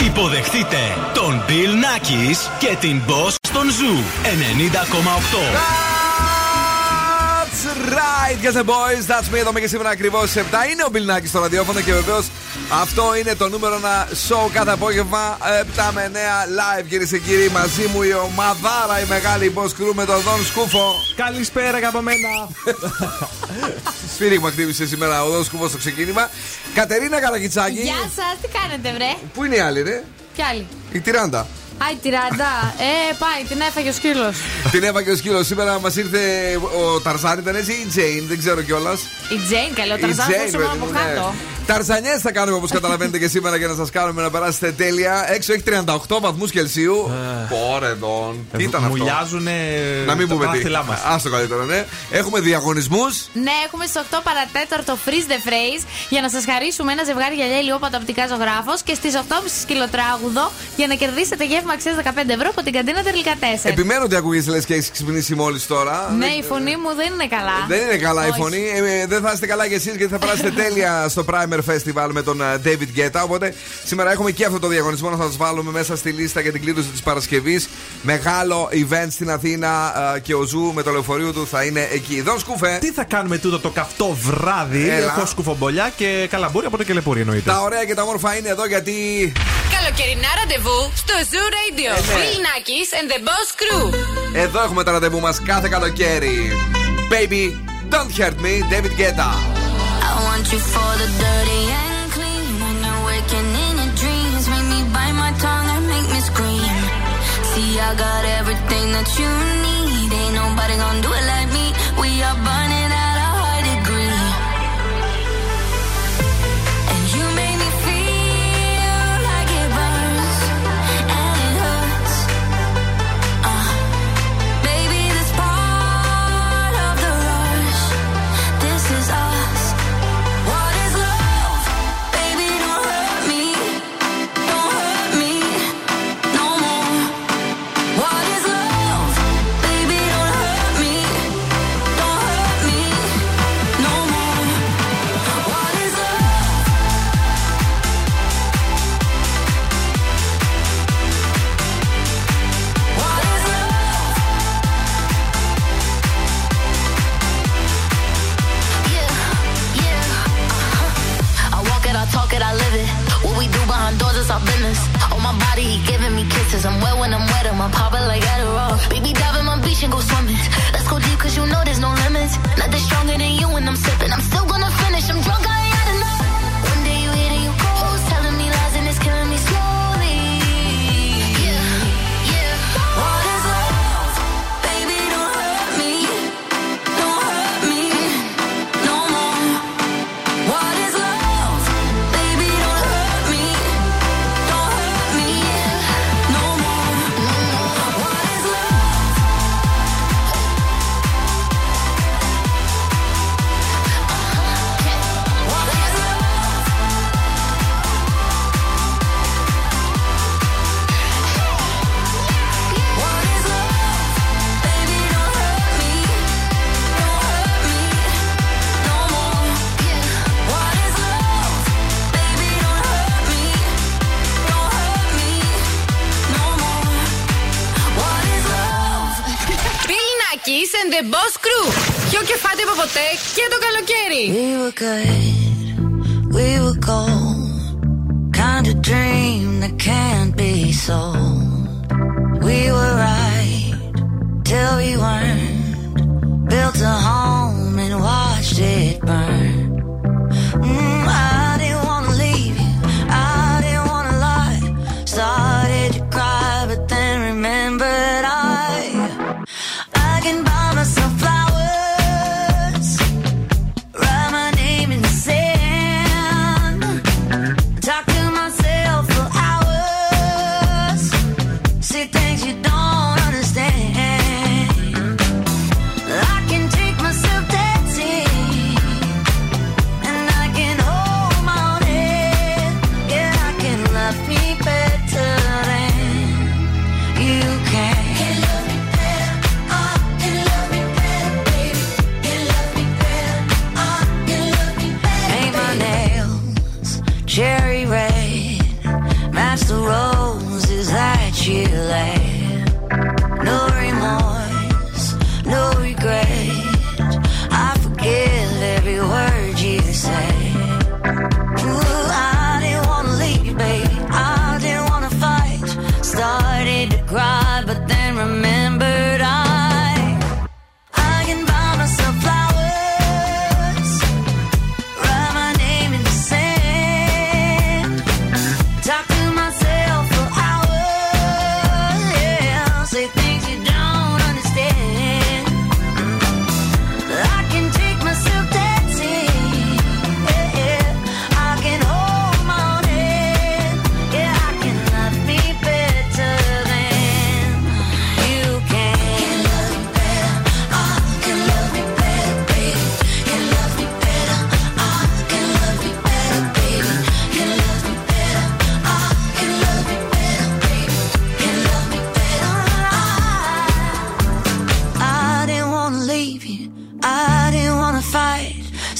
Υποδεχτείτε τον Bill Nakis και την Boss Crew στον Ζου 90,8 right, yes the boys. That's me. Εδώ και σήμερα ακριβώς 7. Είναι ο Μπιλνάκη στο ραδιόφωνο και βεβαίως αυτό είναι το νούμερο ένα show κάθε απόγευμα. 7 με 9 live κυρίες και κύριοι. Μαζί μου η ομαδάρα, η μεγάλη boss crew με τον Δον Σκούφο. Καλησπέρα και από μένα. Σφύριγμα χτύπησε σήμερα ο Δον Σκούφος στο ξεκίνημα. Κατερίνα Καρακιτσάκη. Γεια σας, τι κάνετε, βρε; Πού είναι η άλλη, ρε; Ποια άλλη. Η Τυράντα. Άι, τυράντα. ε, πάει, την έφαγε ο σκύλος. την έφαγε ο σκύλος. Σήμερα μας ήρθε ο Ταρζάν, ήταν έτσι ή η Τζέιν, δεν ξέρω κιόλας. Η Τζέιν, καλό, ο Ταρζάν θα από κάτω. Ταρζανιές θα κάνουμε όπως καταλαβαίνετε και σήμερα για να σας κάνουμε να περάσετε τέλεια. Έξω έχει 38 βαθμούς Κελσίου. Πόρε εδώ. Τι ήταν αυτό; Μουλιάζουν να μην πούμε τι. Άστο καλύτερο, ναι. Έχουμε διαγωνισμούς. Ναι, έχουμε στις 8 παρατέταρτο freeze the phrase για να σας χαρίσουμε ένα ζευγάρι γυαλιά ηλιόπατα οπτικά ζωγράφος και στις 8.30 σκυλοτράγουδο για να κερδίσετε γεύμα αξίας 15 ευρώ από την καντίνα τελικά 4. Επιμένω ότι ακούγεσαι λες και έχεις ξυπνήσει μόλις τώρα. Ναι, η φωνή μου δεν είναι καλά. Δεν είναι καλά η φωνή. Ε, δεν θα είστε καλά κι εσείς γιατί θα περάσετε τέλεια στο Primer Music Festival με τον ε, David Guetta. Οπότε σήμερα έχουμε και αυτό το διαγωνισμό να σας βάλουμε μέσα στη λίστα για την κλήρωση της Παρασκευής. Μεγάλο event στην Αθήνα ε, και ο Ζου με το λεωφορείο του θα είναι εκεί. Δον Σκούφε. Τι θα κάνουμε τούτο το καυτό βράδυ; Έλα. Έχω σκουφομπολιά και καλαμπούρι από το κελεπούρι εννοείται. Τα ωραία και τα όμορφα είναι εδώ γιατί. Καλοκαιρινά ραντεβού στο Zoo Radio. Ε, ναι. Bill Nackis and the Boss Crew. Εδώ έχουμε τα ραντεβού μα κάθε καλοκαίρι. Baby, don't hurt me, David Guetta. I want you for the dirty and clean. When you're waking in your dreams, make me bite my tongue and make me scream. See, I got everything that you need. Ain't nobody gonna do it like me. We are our business. On my body, giving me kisses. I'm wet when I'm wet,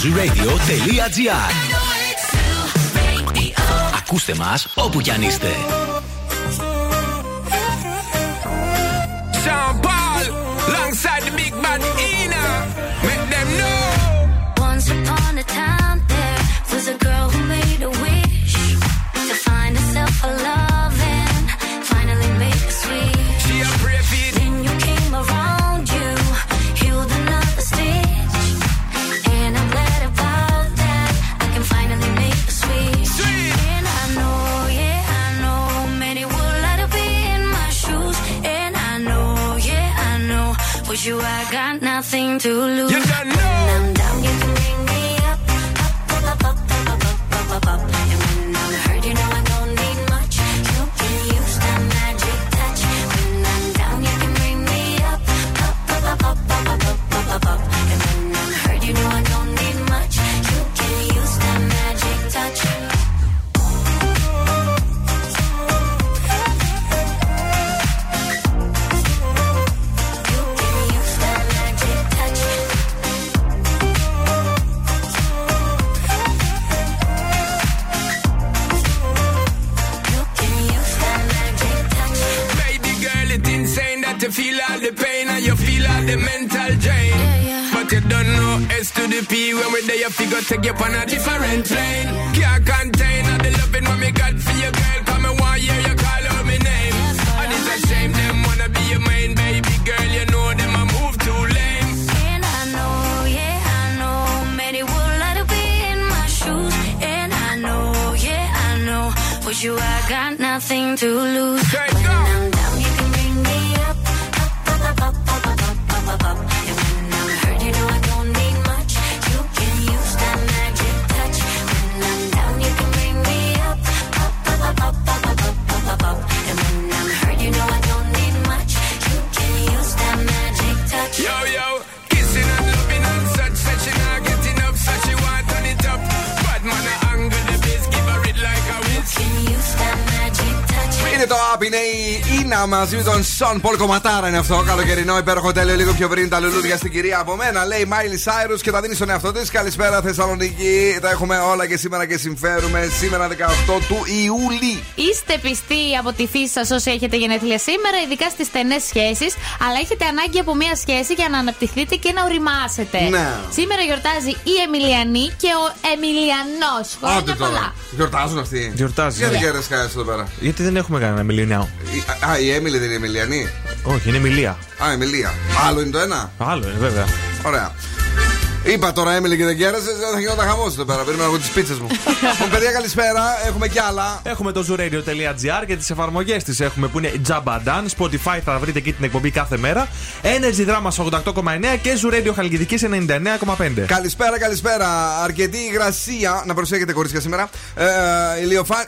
Και zooradio.gr Ακούστε μας όπου κι αν είστε. Η Ίνα μαζί με τον Σον Πολ Κομματάρα είναι αυτό. Καλοκαιρινό υπέροχο τέλειο λίγο πιο πριν τα λουλούδια στην κυρία από μένα. Λέει Μάιλι Σάιρους και τα δίνει στον εαυτό της. Καλησπέρα Θεσσαλονίκη. Τα έχουμε όλα και σήμερα και συμφέρουμε. Σήμερα 18 του Ιούλη. Είστε πιστοί από τη φύση σας όσοι έχετε γενέθλια σήμερα, ειδικά στις στενές σχέσεις. Αλλά έχετε ανάγκη από μια σχέση για να αναπτυχθείτε και να οριμάσετε. Ναι. Σήμερα γιορτάζει η Εμιλιανή και ο Εμιλιανός. Χρόνια πολλά. Γιορτάζουν αυτοί. Γιορτάζει. Γιατί ναι. εδώ πέρα; Γιατί δεν έχουμε κανένα Εμιλιανό. Α, η Έμιλι δεν είναι Εμιλιανή; Όχι, είναι Εμιλία. Α, Εμιλία. Άλλο είναι το ένα; Άλλο είναι, βέβαια. Ωραία. Είπα τώρα Έμιλι και δεν κέρασες, θα γινόταν χαμός εδώ πέρα. Περίμενα από τις πίτσες μου. Λοιπόν, παιδιά, καλησπέρα. Έχουμε κι άλλα. Έχουμε το zooradio.gr και τις εφαρμογές τη έχουμε που είναι Jabadan. Spotify θα βρείτε εκεί την εκπομπή κάθε μέρα. Energy Drama 88,9 και Zooradio Χαλκιδικής 99,5. Καλησπέρα, καλησπέρα. Αρκετή υγρασία. Να προσέχετε κορίτσια σήμερα. Ε, ηλιοφάνη.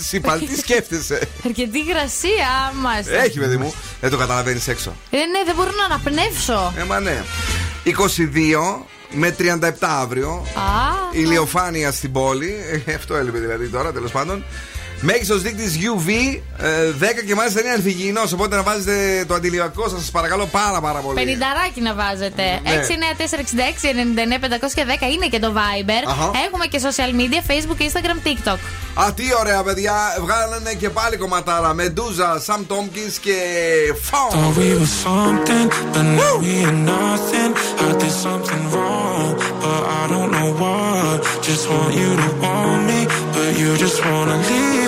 Εσύ πάλι τι σκέφτεσαι; Αρκετή υγρασία μα. Έχει, παιδί μου. Δεν το καταλαβαίνεις έξω. Ε, ναι, δεν μπορώ να αναπνεύσω. Ε, μα ναι. 22 με 37 αύριο. Α, ηλιοφάνεια στην πόλη. Ε, αυτό έλειπε δηλαδή τώρα, τέλος πάντων. Μέγιστος δείκτης UV 10 ε, και μάλιστα είναι ανθυγιεινό. Οπότε να βάζετε το αντιλιακό σας, παρακαλώ πάρα πάρα πολύ. Πενινταράκι να βάζετε. Ναι. 69466 είναι και το Viber. Έχουμε και social media, Facebook, Instagram, TikTok. Α, τι ωραία παιδιά. Βγάλανε και πάλι κομματάρα. Μεντούζα, Σαμ Τόμκινς και Φάουν. Just want you to want me, but you just wanna leave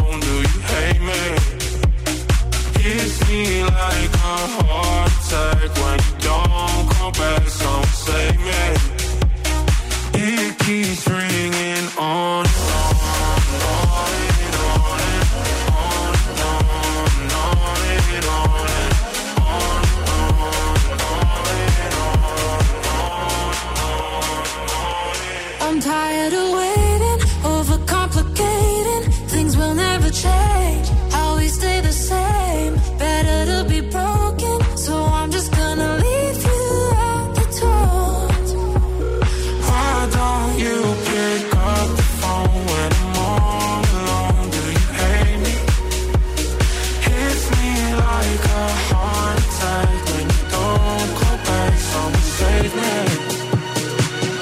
Hits me like a heart attack when you don't come back. Someone save me. It keeps ringing on and on and on and on and on and on and on and on I'm tired of waiting,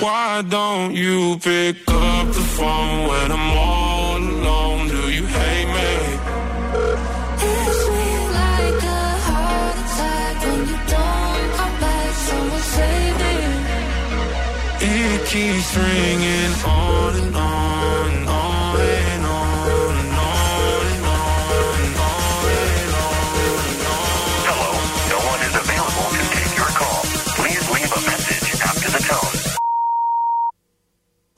Why don't you pick up the phone when I'm all alone? Do you hate me? Hits me like a heart attack when you don't come back. Someone save me. It keeps ringing on and on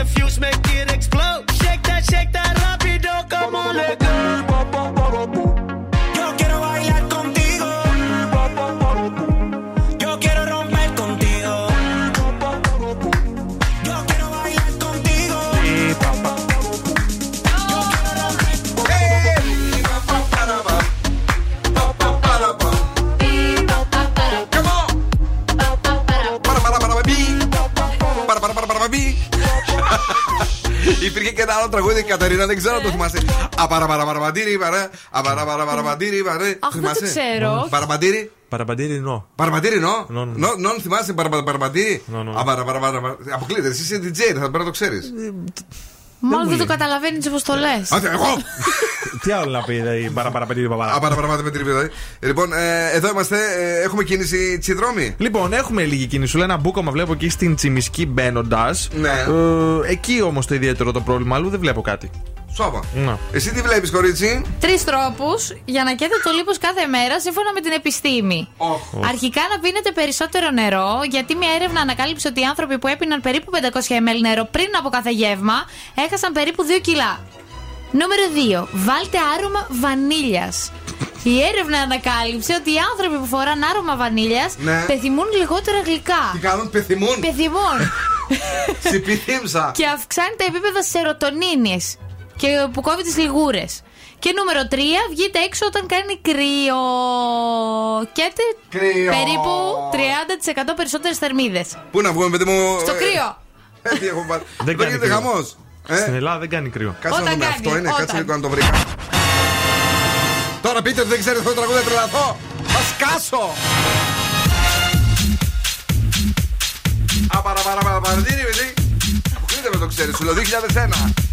the fuse, make it explode. Και ένα άλλο τραγούδι, Κατερίνα, δεν ξέρω αν το θυμάσαι. Απαραμπαραμπαραμπαντήρι, παρέ. Απαραμπαραμπαραμπαντήρι, παρέ. Αχ, δεν το ξέρω. Παραμπαντήρι. Παραμπαντήρι νο. Παραμπαντήρι, νο. Νο, νο. Νο, νο, θυμάσαι παραμπαντήρι. Νο, νο. Απαραμπαραμπαραμπα- Αποκλείται, εσύ είσαι DJ, θα πρέπει να το ξέρεις. Μάλλον δεν το καταλαβαίνεις όπως το λες. Εγώ! Τι άλλο να πει, δηλαδή, παραπαραπαντήρι παπαρά. Απαραμπαραμπαντήρι, δηλαδή. Λοιπόν, ε, εδώ είμαστε, ε, έχουμε κίνηση τσιδρόμη. Λοιπόν, έχουμε λίγη κίνηση. Σου λέει ένα μπούκομα βλέπω εκεί στην Τσιμισκή μπαίνοντας. Ναι. Ε, εκεί όμως το ιδιαίτερο το πρόβλημα, αλλού δεν βλέπω κάτι. Σώπα. Να. Εσύ τι βλέπεις, κορίτσι; Τρεις τρόπους για να καίτε το λίπος κάθε μέρα σύμφωνα με την επιστήμη. Όχ. Αρχικά να πίνετε περισσότερο νερό, γιατί μια έρευνα ανακάλυψε ότι οι άνθρωποι που έπιναν περίπου 500 ml νερό πριν από κάθε γεύμα έχασαν περίπου 2 κιλά. Νούμερο 2. Βάλτε άρωμα βανίλιας. Η έρευνα ανακάλυψε ότι οι άνθρωποι που φοράνε άρωμα βανίλιας Ναι. πεθυμούν λιγότερα γλυκά. Τι κάνουν, πεθυμούν. Πεθυμούν. Συμπιθύμσα. και αυξάνει τα επίπεδα σερωτονίνης και που κόβει τις λιγούρες. Και νούμερο 3, βγείτε έξω όταν κάνει κρύο. Και κρύο. περίπου 30% περισσότερες θερμίδες. Πού να βγούμε, παιδί μου. Στο ε, κρύο. Ε, δεν γίνεται χαμός. Ε? Στην Ελλάδα δεν κάνει κρύο. Κάτσε να δούμε αυτό είναι, κάτσε λίγο να το βρήκα. Τώρα πείτε ότι δεν ξέρετε αυτό το τραγούδι, τρελαθώ. Θα σκάσω. 2001.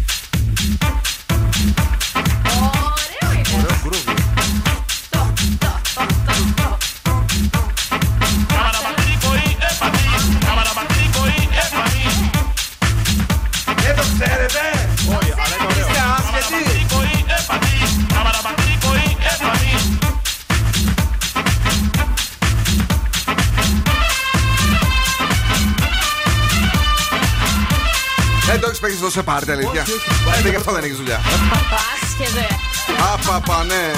Ωραίο γκρούβι. Δεν το ξέρετε. Όχι, αλλά είναι ωραίο. Είστε άσχετοι. Δεν το σε πάρτι, αλήθεια. Δεν γι' αυτό δεν έχεις δουλειά έρχεται. Απαπανέ.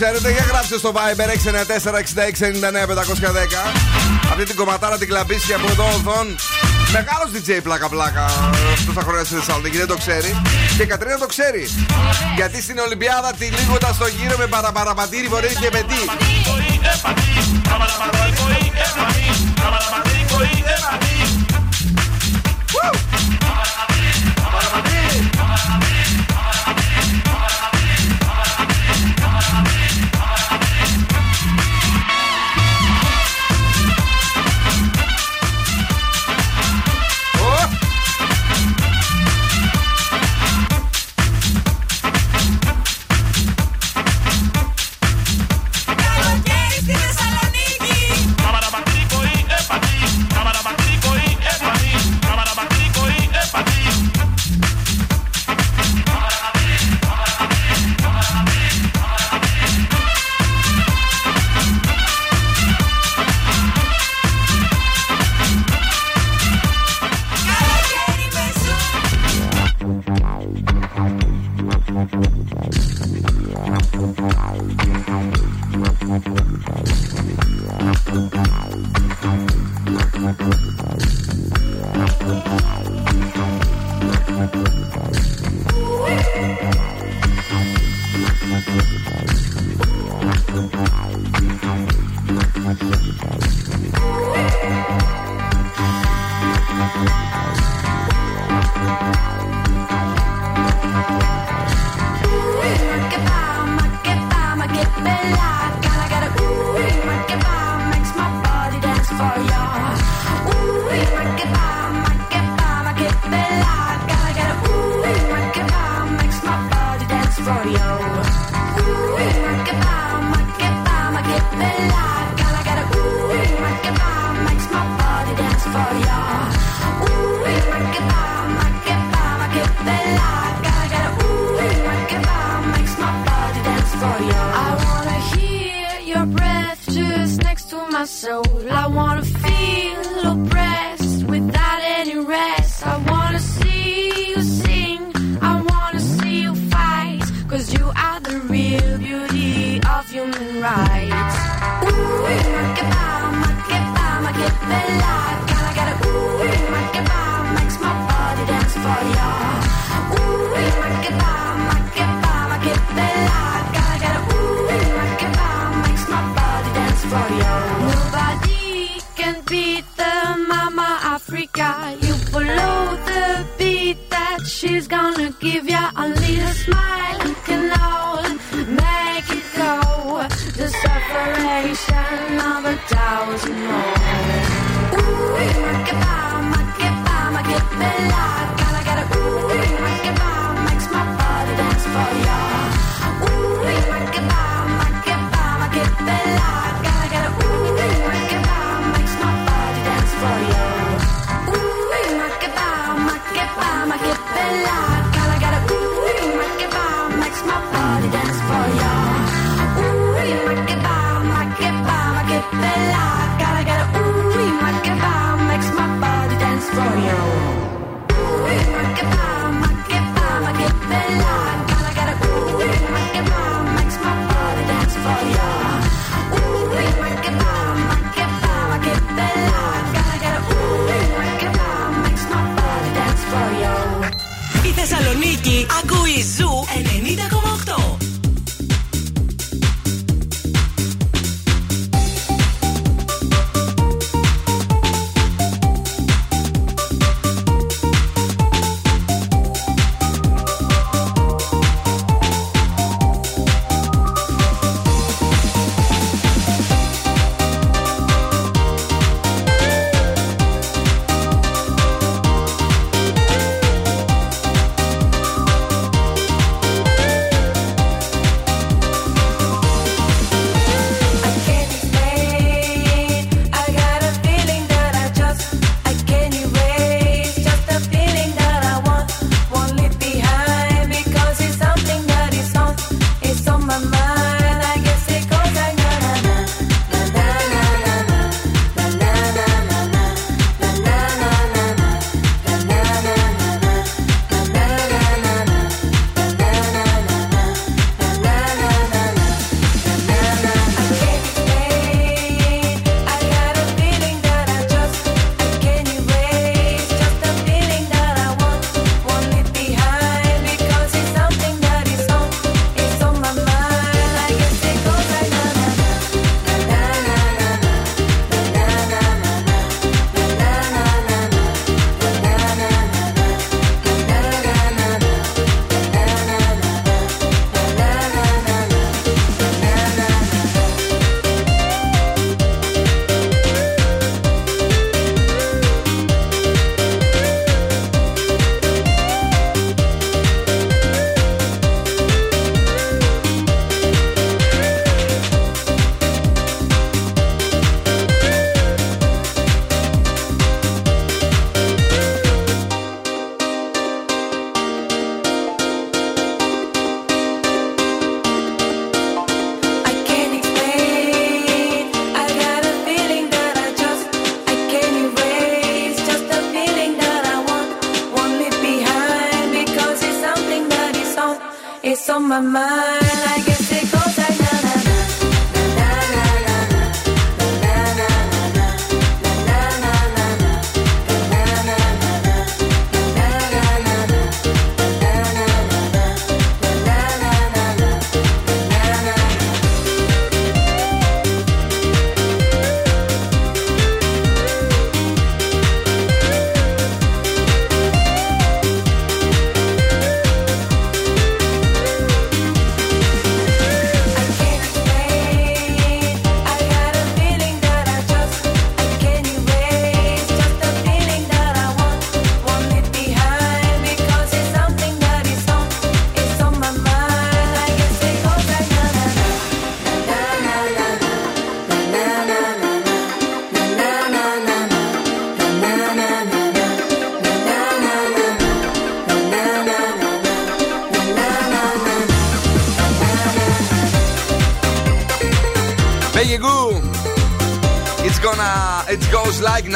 ξέρετε, για γράψτε στο Viber 694-6699-510. Αυτή την κομματάρα την κλαμπίσια από εδώ οδόν. Μεγάλος DJ πλάκα πλάκα τόσα χρόνια στη Θεσσαλονίκη, δεν το ξέρει. Και η Κατρίνα το ξέρει. Γιατί στην Ολυμπιάδα τη λίγοντα στο γύρο με παραπαραπατήρι, βορεί και πετύ. for your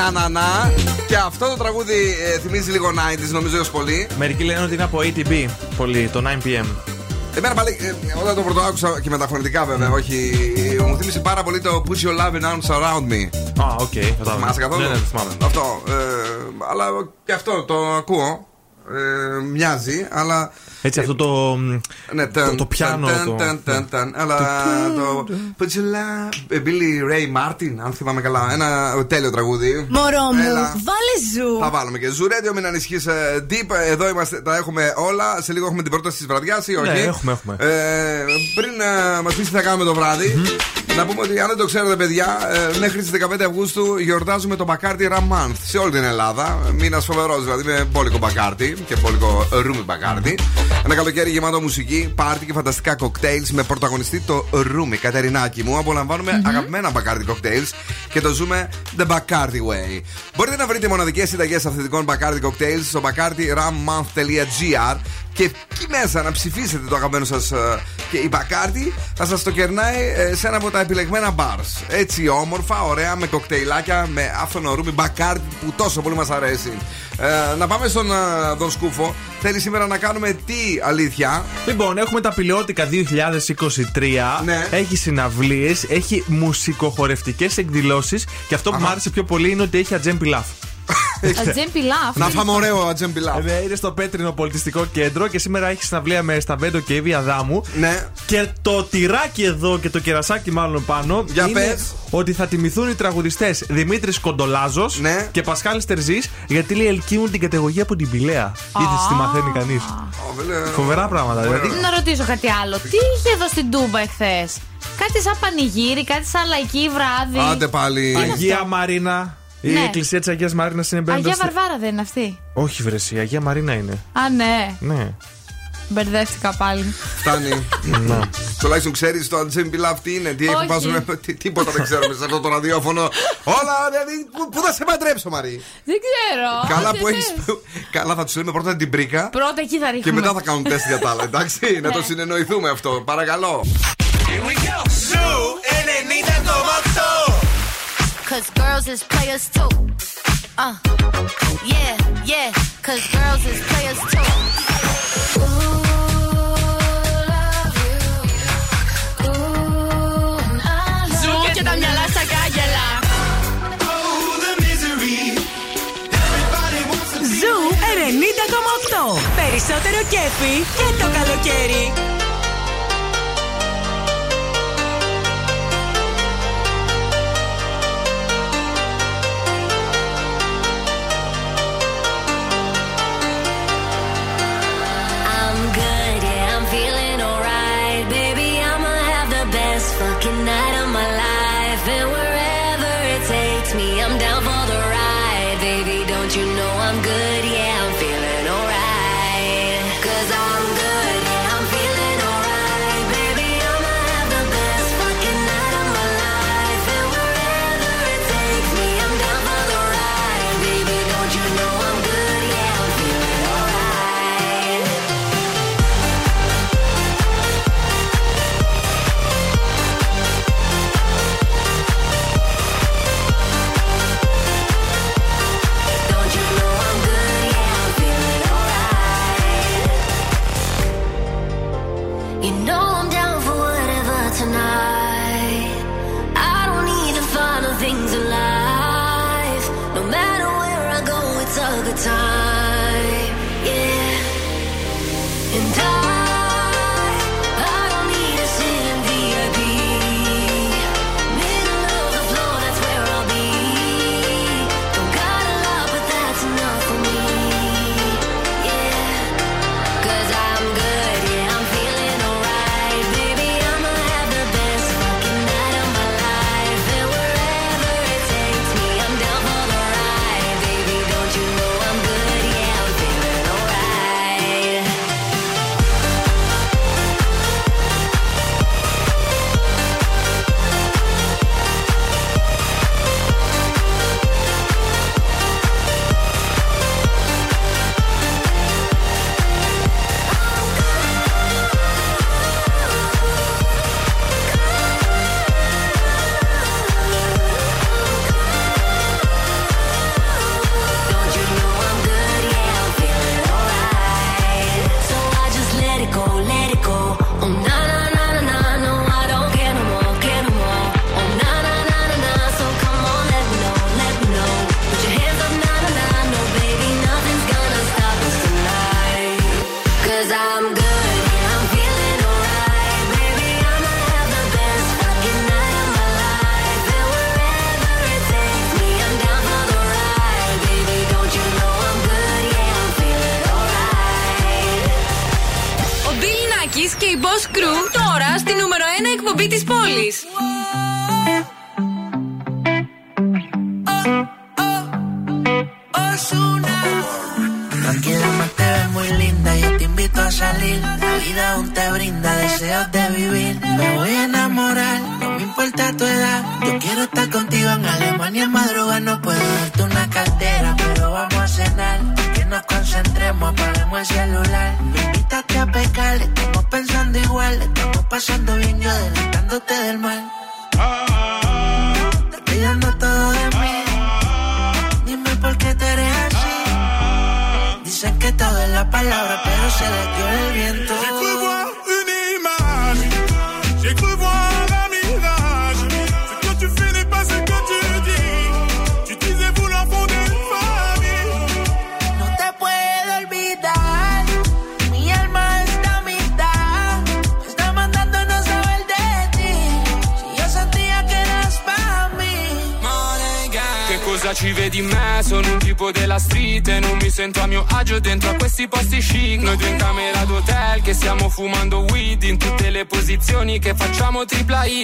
goes like na na na. Και αυτό το τραγούδι ε, θυμίζει λίγο 90s, νομίζω έως πολύ. Μερικοί λένε ότι είναι από ATB. Πολύ, το 9pm. Εμένα πάλι, ε, όταν το πρωτοάκουσα και με τα φωνητικά βέβαια, όχι. Μου θύμισε πάρα πολύ το Put your loving arms around me. Α, οκ. Το θυμάσαι καθόλου; Ναι, ναι, το θυμάμαι. Αυτό. ε, αλλά και αυτό το ακούω. Ε, μοιάζει, αλλά. Έτσι αυτό το. Ναι, το, το πιάνο. ταν, το- ταν, ταν, ταν, Αλλά το. Put your love. ε, Billy Ray Martin, αν θυμάμαι καλά. Ένα τέλειο τραγούδι. Μωρό μου, Έλα. βάλε ζου. Θα βάλουμε και Zoo Radio, μην ανησυχείς. Deep, εδώ είμαστε, τα έχουμε όλα. Σε λίγο έχουμε την πρόταση της βραδιάς ή όχι; Ναι, έχουμε, έχουμε. Ε, πριν ε, μας πεις τι θα κάνουμε το βράδυ, να πούμε ότι αν δεν το ξέρετε, παιδιά, ε, μέχρι τις 15 Αυγούστου γιορτάζουμε το Bacardi Ram Month σε όλη την Ελλάδα. Μήνας φοβερός, δηλαδή με μπόλικο μπακάρτι και μπόλικο ρούμι μπακάρτι. Ένα καλοκαίρι γεμάτο μουσική, πάρτι και φανταστικά κοκτέιλς με πρωταγωνιστή το ρούμι. Κατερινάκι μου, απολαμβάνουμε αγαπημένα μπακάρτι κοκτέιλς και το ζούμε the Bacardi way. Μπορείτε να βρείτε μοναδικές συνταγές αυθεντικών μπακάρτι κοκτέιλ στο bacardirammonth.gr και εκεί μέσα να ψηφίσετε το αγαπημένο σας και η Μπακάρτι θα σας το κερνάει ε, σε ένα από τα επιλεγμένα bars. Έτσι όμορφα, ωραία, με κοκτέιλάκια, με άφθονο ρούμι Μπακάρτι που τόσο πολύ μας αρέσει. Ε, να πάμε στον ε, Δον Σκούφο. Θέλει σήμερα να κάνουμε τι αλήθεια; Λοιπόν, έχουμε τα πιλιότικα 2023. Ναι. Έχει συναυλίες, έχει μουσικοχορευτικές εκδηλώσεις γλώσσε. Και αυτό που μου άρεσε πιο πολύ είναι ότι έχει ατζέμπι λαφ. Λάφ, να φάμε ωραίο ατζέμπι λάφ. Ε, είναι στο Πέτρινο Πολιτιστικό Κέντρο και σήμερα έχει συναυλία με Σταβέντο και Εύη Αδάμου. Ναι. Και το τυράκι εδώ και το κερασάκι, μάλλον πάνω. Για είναι πες. Ότι θα τιμηθούν οι τραγουδιστές Δημήτρης Κοντολάζος ναι. και Πασχάλης Τερζής γιατί λέει ελκύουν την κατηγορία από την πηλαία. Είτε τη μαθαίνει κανείς; Φοβερά πράγματα. Δηλαδή. Να ρωτήσω κάτι άλλο. Τι είχε εδώ στην Τούμπα εχθές; Κάτι σαν πανηγύρι, κάτι σαν λαϊκή βράδυ. Άντε πάλι. Αγία Μαρίνα. Η ναι. εκκλησία της Αγίας Μαρίνας είναι μπαίνοντα. Αγία Βαρβάρα δεν είναι αυτή. Όχι, βρεσί, η Αγία Μαρίνα είναι. Α, ναι. ναι. Μπερδεύτηκα πάλι. Φτάνει. Ναι. Τουλάχιστον ξέρεις το Unsimple τι είναι. Τι βάζουμε. Τίποτα δεν ξέρουμε σε αυτό το ραδιόφωνο. Όλα. Δηλαδή, Πού θα σε παντρέψω, Μαρή. Δεν ξέρω. Καλά που έχει. Ναι. Καλά θα τους λέμε πρώτα την πρίκα. Πρώτα εκεί θα ρίχνουμε. Και μετά θα κάνουν τεστ για τα άλλα. Εντάξει, να το ναι. συνεννοηθούμε αυτό. Παρακαλώ. Here we go. Σου Cause girls is players too. Uh, yeah, yeah. Cause girls is players too. Ooh. Ζου 90,8. Περισσότερο κέφι και το καλοκαίρι.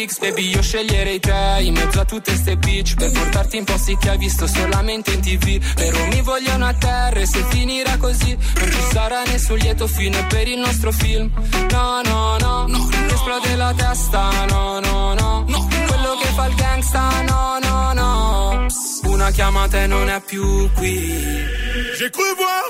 X. Baby, io sceglierei te in mezzo a tutte ste bitch per portarti in posti che hai visto solamente in tv. Però mi vogliono a terra e se finirà così non ci sarà nessun lieto fine per il nostro film. No, no, no, no, esplode la testa, no, no, no, no, quello che fa il gangsta, no, no, no. Una chiamata e non è più qui. J'ai cru voir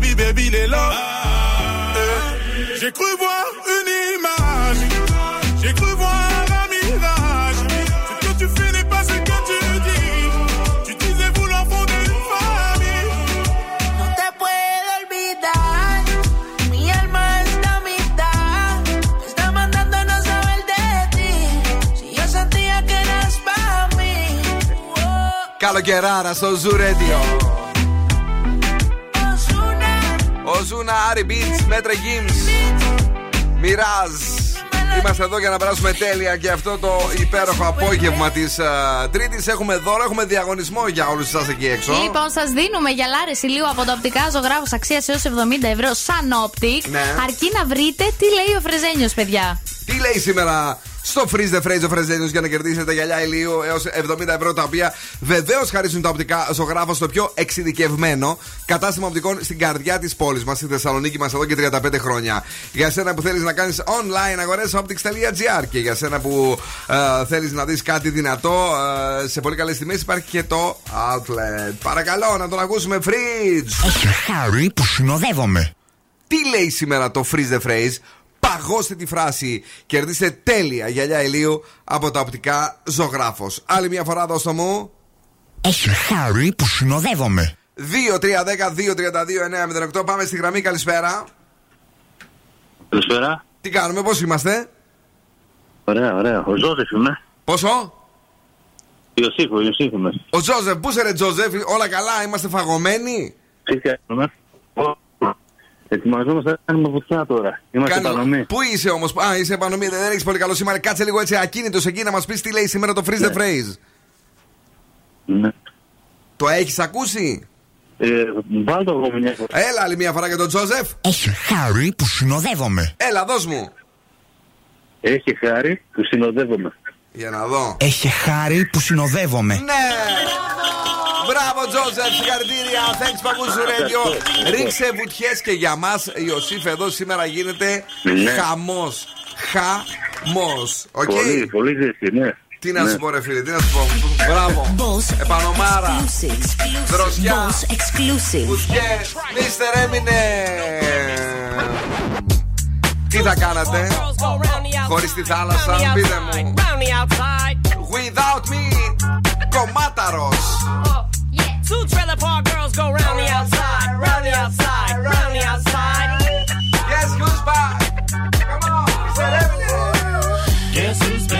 baby, baby, euh, J'ai cru voir une image. J'ai cru voir un mirage. Ce que tu fais n'est pas ce que tu dis. Tu disais vouloir fonder une famille. No te puedo olvidar. Mi alma es la mitad. Me está mandando no saber de ti. Si yo sentía que eras para mí. Calo Guerrara, Οζούνα, Άρη Beats, Μέτρε Gims, Μοιράζ. Είμαστε εδώ για να περάσουμε τέλεια και αυτό το υπέροχο απόγευμα της Τρίτης. Έχουμε δώρο, έχουμε διαγωνισμό για όλους εσά εκεί έξω. Λοιπόν, σας δίνουμε γυαλάρε ηλίου από το οπτικά ζωγράφο αξίας έως 70 ευρώ σαν optic. Ναι. Αρκεί να βρείτε τι λέει ο Φρεζένιος, παιδιά. Τι λέει σήμερα στο Freeze the Phrase ο Φρεζένιο για να κερδίσετε γυαλιά ηλίου έως 70 ευρώ τα οποία βεβαίως χαρίζουν τα οπτικά ζωγράφο στο πιο εξειδικευμένο κατάστημα οπτικών στην καρδιά της πόλης μας, στη Θεσσαλονίκη μας εδώ και 35 χρόνια. Για σένα που θέλεις να κάνεις online αγορές optics.gr και για σένα που ε, θέλεις να δεις κάτι δυνατό ε, σε πολύ καλές τιμές υπάρχει και το outlet. Παρακαλώ να τον ακούσουμε Freeze. Έχει χάρη που συνοδεύομαι. Τι λέει σήμερα το Freeze the Phrase; Παγώστε τη φράση. Κερδίστε τέλεια γυαλιά ηλίου από τα οπτικά ζωγράφος. Άλλη μια φορά δώστε μου. Έχει χάρη που συνοδεύομαι. 2-3-10-2-32-9-08. Πάμε στη γραμμή. Καλησπέρα. Καλησπέρα. Τι κάνουμε, πώς είμαστε; Ωραία, ωραία. Ο Ζώζεφ είμαι. Πόσο; Ιωσήφο, Ιωσήφο είμαι. Ο Τζόζεφ, πού είσαι ρε Τζόζεφ, όλα καλά, είμαστε φαγωμένοι; Τι κάνουμε. Ετοιμαζόμαστε να κάνουμε βουτιά τώρα. Είμαστε Κάνουμε- επανομή. Πού είσαι όμως, Α, είσαι επανομή, δεν έχεις πολύ καλό σήμερα. Κάτσε λίγο έτσι ακίνητος εκεί να μας πεις τι λέει σήμερα το Freeze the Phrase. Ναι. Το έχεις ακούσει; Ε, βάλ το εγώ μια φορά. Έλα άλλη μια φορά για τον Joseph. Έχει χάρη που συνοδεύομαι. Έλα, δώσ' μου. Έχει χάρη που συνοδεύομαι. Για να δω. Έχει χάρη που συνοδεύομαι. Ναι! Μπράβο, Joseph, συγχαρητήρια. Thanks, Παγκούσου Radio. Ρίξε βουτιές και για μας, Ιωσήφ, εδώ σήμερα γίνεται Ναι. χαμός. Χαμός. Οκ; Πολύ, πολύ ζέστη, ναι. Τι να Ναι. σου πω, ρε φίλε, τι να σου πω. Μπράβο. Επανομάρα. Δροσιά. Βουτιέ. Μίστερ έμεινε. Τι θα κάνατε; Χωρίς τη θάλασσα, πείτε μου. Without me, κομμάταρος. Two trailer park girls go round the outside, round the outside, round the outside. Guess who's back? Come on, Mr. Eminem. Guess who's? Back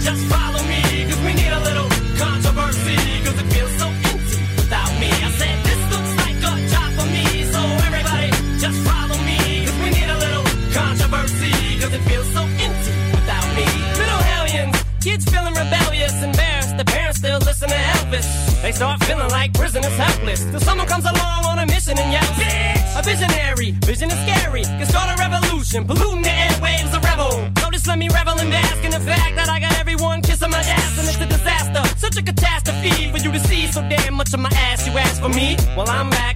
just follow me. Cause we need a little controversy, cause it feels so empty without me. I said this looks like a job for me, so everybody just follow me. Cause we need a little controversy, cause it feels so empty without me. Little hellions, kids feeling rebellious, embarrassed. The parents still listen to Elvis. They start feeling like prisoners helpless. Till someone comes along on a mission and yells, Bitch! A visionary, vision is scary. Can start a revolution, polluting Well, I'm back.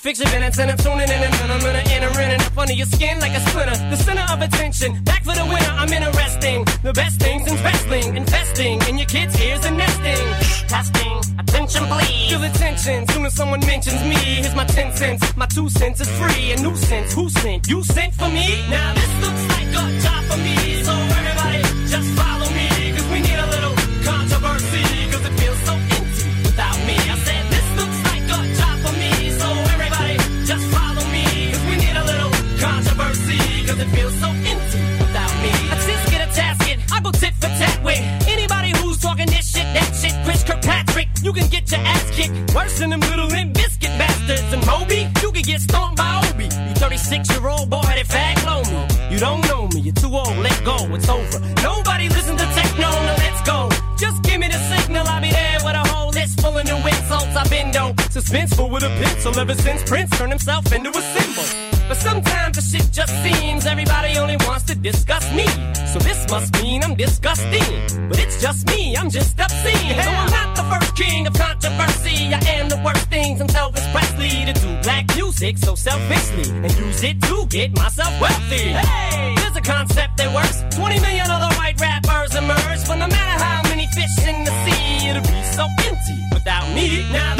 Fix your minutes and I'm tuning in and I'm gonna enter in and up under your skin like a splinter. The center of attention, back for the winner. I'm interesting. The best things in wrestling, investing in your kids' ears and nesting. Testing, attention please. Feel the tension soon as someone mentions me. Here's my ten cents. My two cents is free. A nuisance. Who sent? You sent for me? Now this looks ever since Prince turned himself into a symbol. But sometimes the shit just seems everybody only wants to discuss me. So this must mean I'm disgusting. But it's just me, I'm just obscene. So I'm not the first king of controversy. I am the worst thing since Elvis Presley to do black music so selfishly and use it to get myself wealthy. Hey, there's a concept that works. 20 million other white rappers emerge, but no matter how many fish in the sea, it'll be so empty without me. Now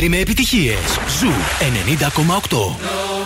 Καλοκαίρι με επιτυχίες. Ζου 90,8.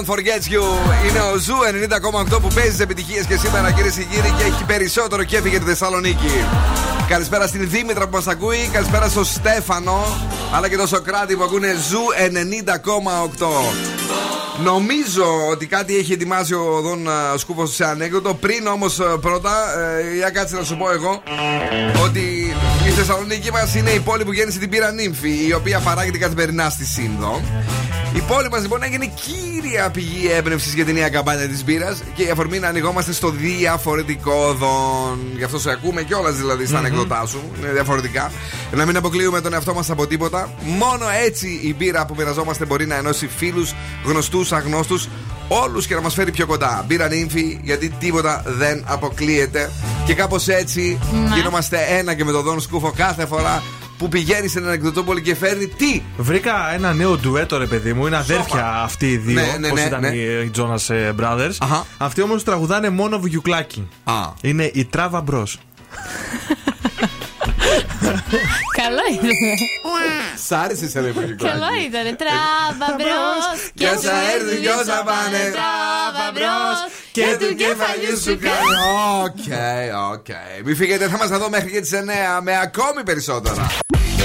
One Forgets You είναι ο Zoo 90,8 που παίζει τις επιτυχίες και σήμερα κυρίες και κύριοι και έχει περισσότερο κέφι για τη Θεσσαλονίκη. Καλησπέρα στην Δήμητρα που μας ακούει, καλησπέρα στο Στέφανο, αλλά και το Σοκράτη που ακούνε Zoo 90,8. Νομίζω ότι κάτι έχει ετοιμάσει ο Δον Σκούφος σε ανέκδοτο. Πριν όμως πρώτα, ε, για κάτσε να σου πω εγώ ότι η Θεσσαλονίκη μας είναι η πόλη που γέννησε την μπύρα Νύμφη, η οποία παράγεται καθημερινά στη Σύνδο. Η πόλη μας λοιπόν έγινε κύρια πηγή έμπνευσης για την νέα καμπάνια της μπύρας και η αφορμή να ανοιγόμαστε στο διαφορετικό δον. Γι' αυτό σε ακούμε κιόλας δηλαδή στα ανεκδοτά σου. Είναι διαφορετικά. Να μην αποκλείουμε τον εαυτό μας από τίποτα. Μόνο έτσι η μπύρα που μοιραζόμαστε μπορεί να ενώσει φίλους, γνωστούς, αγνώστους, όλους και να μας φέρει πιο κοντά. Μπύρα νύμφη, γιατί τίποτα δεν αποκλείεται. Και κάπως έτσι Ναι. γινόμαστε ένα και με τον Δον Σκούφο κάθε φορά που πηγαίνει στην ανεκδοτόπολη και φέρνει τι; Βρήκα ένα νέο ντουέτο, ρε παιδί μου. Είναι αδέρφια αυτοί οι δύο. Ναι, ναι, πώς ναι, ήταν ναι. οι, οι Jonas ε, Brothers. Αυτοί όμως τραγουδάνε μόνο βουγιουκλάκι. Είναι οι Τράβα Bros. Καλό ήταν. Σ' άρεσε σε εποχικό. Καλό ήταν. Τράβα μπρος. Κι όσα έρθουν κι όσα πάνε. Τράβα μπρος. Και του κεφαλιού σου κάνω. Οκ, οκ. Μην φύγετε, θα είμαστε εδώ μέχρι και τι 9 με ακόμη περισσότερα. Και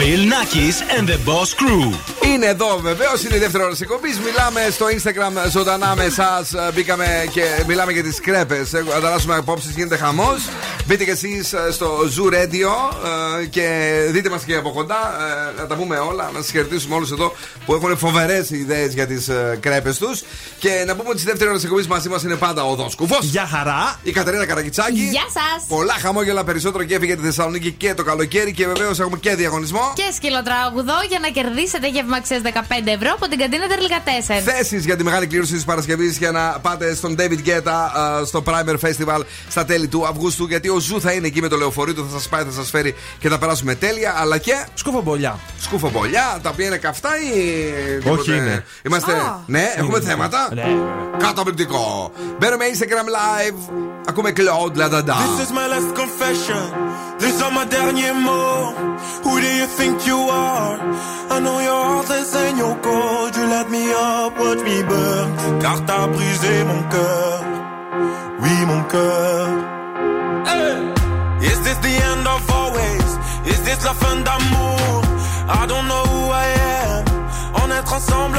Bill Nakis and the Boss Crew. Είναι εδώ βεβαίως, είναι η δεύτερη ώρα της εκπομπής. Μιλάμε στο Instagram ζωντανά με εσάς. Μπήκαμε και μιλάμε για τις κρέπε. Ανταλλάσσουμε απόψεις, γίνεται χαμός. Μπείτε κι εσείς στο Zoo Radio ε, και δείτε μας και από κοντά. ε, Να τα πούμε όλα. Να σας χαιρετήσουμε όλους εδώ που έχουν φοβερές ιδέες για τις κρέπε τους. Και να πούμε ότι στη δεύτερη ώρα της εκπομπής μαζί μας είναι πάντα ο Δόσκουφο. Γεια χαρά. Η Κατερίνα Καρακιτσάκη. Γεια σας. Πολλά χαμόγελα περισσότερο και για τη Θεσσαλονίκη και το καλοκαίρι. Και βεβαίως έχουμε και διαγωνισμό. Και σκυλοτράγουδο για να κερδίσετε γεύμα αξία 15 ευρώ από την καντίνα Τερλικά 4. Θέσεις για τη μεγάλη κλήρωση της Παρασκευής για να πάτε στον David Guetta α, στο Primer Festival στα τέλη του Αυγούστου. Γιατί ο Zoo θα είναι εκεί με το λεωφορείο του, θα σας πάει, θα σας φέρει και θα περάσουμε τέλεια. Αλλά και. Σκουφομπολιά. Σκουφομπολιά, τα οποία είναι καυτά ή. Όχι τίποτε; είναι. Είμαστε. Α. Ναι, έχουμε θέματα. Ναι. Καταπληκτικό. Μπαίνουμε Instagram live. Ακούμε Claude Ladada. This is my last confession. These are my derniers mots. Who do you think you are? I know your heartless and your cold. You let me up, watch me burn. Car t'as brisé mon cœur. Oui, mon cœur. Hey! Is this the end of always? Is this la fin d'amour? I don't know who I am. On est ensemble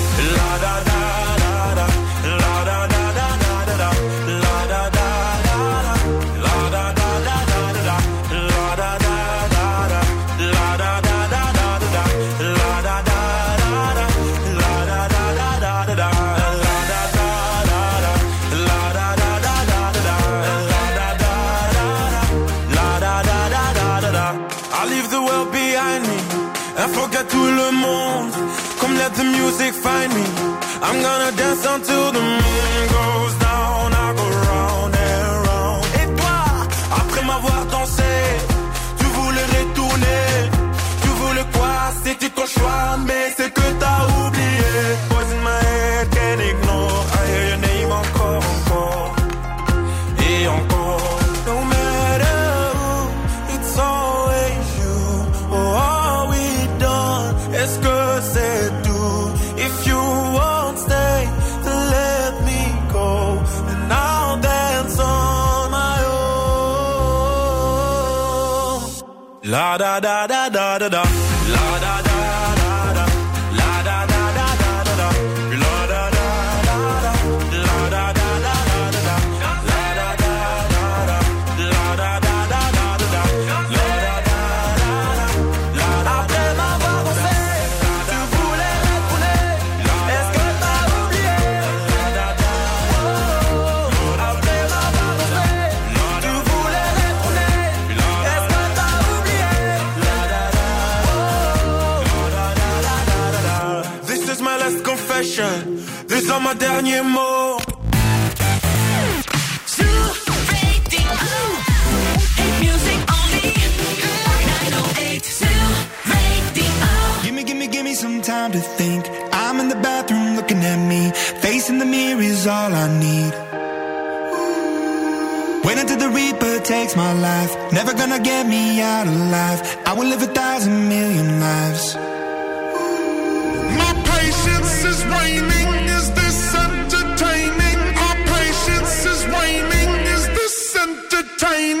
Gonna dance until the da da da da da da. Takes my life. Never gonna get me out alive. I will live a thousand million lives. My patience is waning. Is this entertaining? Our patience is waning. Is this entertaining?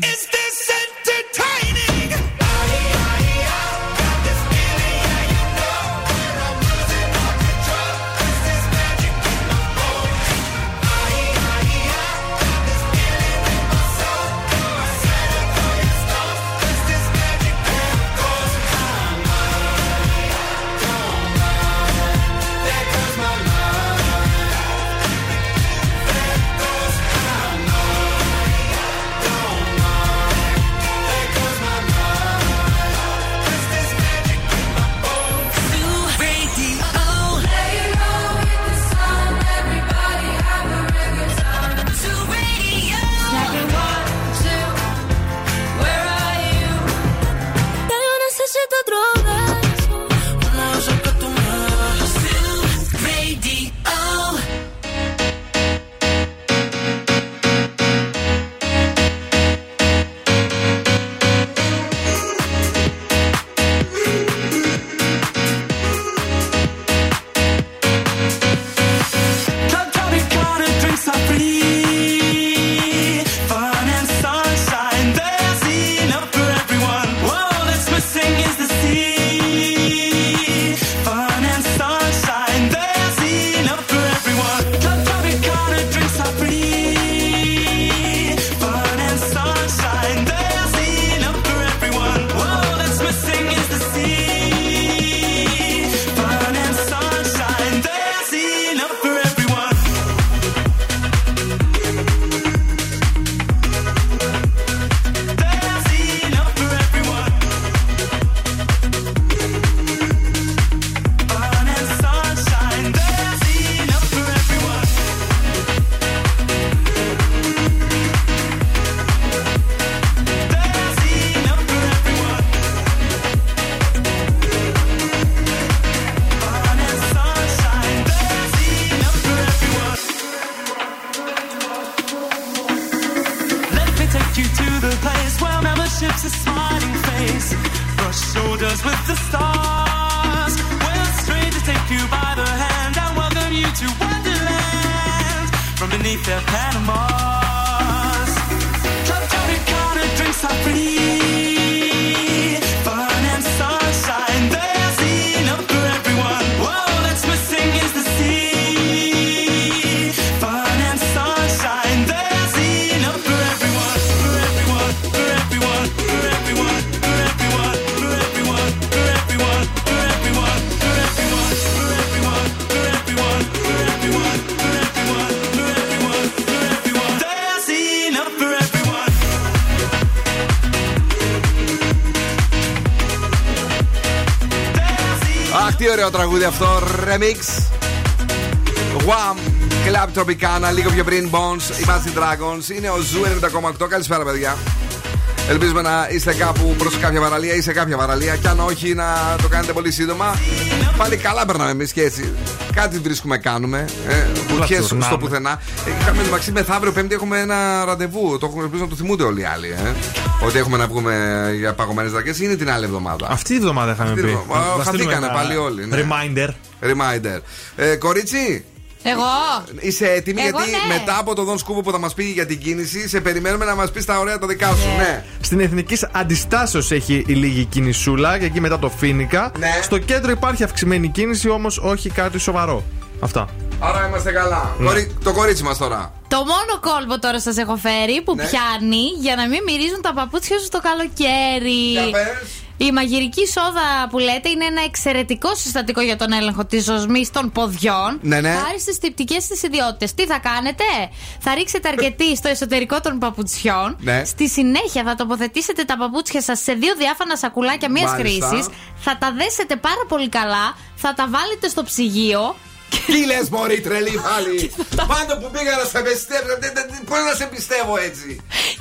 Τραγούδι αυτό. Remix. Wham! Club Tropicana, λίγο πιο πριν Bones, Imagine Dragons. Είναι ο Zoo 90,8. Καλησπέρα, παιδιά. Ελπίζουμε να είστε κάπου προ κάποια παραλία ή σε κάποια παραλία. Και αν όχι, να το κάνετε πολύ σύντομα. Πάλι καλά περνάμε εμείς και έτσι. Κάτι βρίσκουμε, κάνουμε. Ε, βουτιές τσουρνάμε. στο πουθενά. Ε, Είχαμε μεταξύ μεθαύριο Πέμπτη έχουμε ένα ραντεβού. Το έχουμε ελπίζω να το θυμούνται όλοι οι άλλοι. Ε. Ότι έχουμε να βγούμε για παγωμένες δακές. Είναι την άλλη εβδομάδα. Αυτή τη βδομάδα είχαμε Αυτή τη πει. βδομάδα. Να Α, στείλουμε Χαθήκανε ένα πάλι όλοι. ναι. Reminder. Reminder. Ε, κορίτσι, Εγώ. είσαι έτοιμη Εγώ γιατί ναι. μετά από τον Δον Σκούβο που θα μας πει για την κίνηση, σε περιμένουμε να μας πεις τα ωραία τα δικά σου. Ναι. Στην Εθνική Αντιστάσεως έχει η λίγη κινησούλα και εκεί μετά το Φίνικα. Ναι. Στο κέντρο υπάρχει αυξημένη κίνηση, όμως όχι κάτι σοβαρό. Αυτά. Άρα είμαστε καλά. Ναι. Κορί- Το κορίτσι μας τώρα. Το μόνο κόλπο τώρα σας έχω φέρει που Ναι. πιάνει για να μην μυρίζουν τα παπούτσια σου το καλοκαίρι. Για πες. Η μαγειρική σόδα που λέτε είναι ένα εξαιρετικό συστατικό για τον έλεγχο της ζωσμή των ποδιών. Ναι, ναι. Χάρη στις τυπτικέ της ιδιότητες. Τι θα κάνετε, θα ρίξετε αρκετή στο εσωτερικό των παπουτσιών. Ναι. Στη συνέχεια θα τοποθετήσετε τα παπούτσια σας σε δύο διάφανα σακουλάκια μία Μάλιστα. χρήσης. Θα τα δέσετε πάρα πολύ καλά. Θα τα βάλετε στο ψυγείο. Τι λες, Μωρή, τρελή πάλι. Πάντα που πήγα να σε πιστεύω. Πώς να σε πιστεύω έτσι;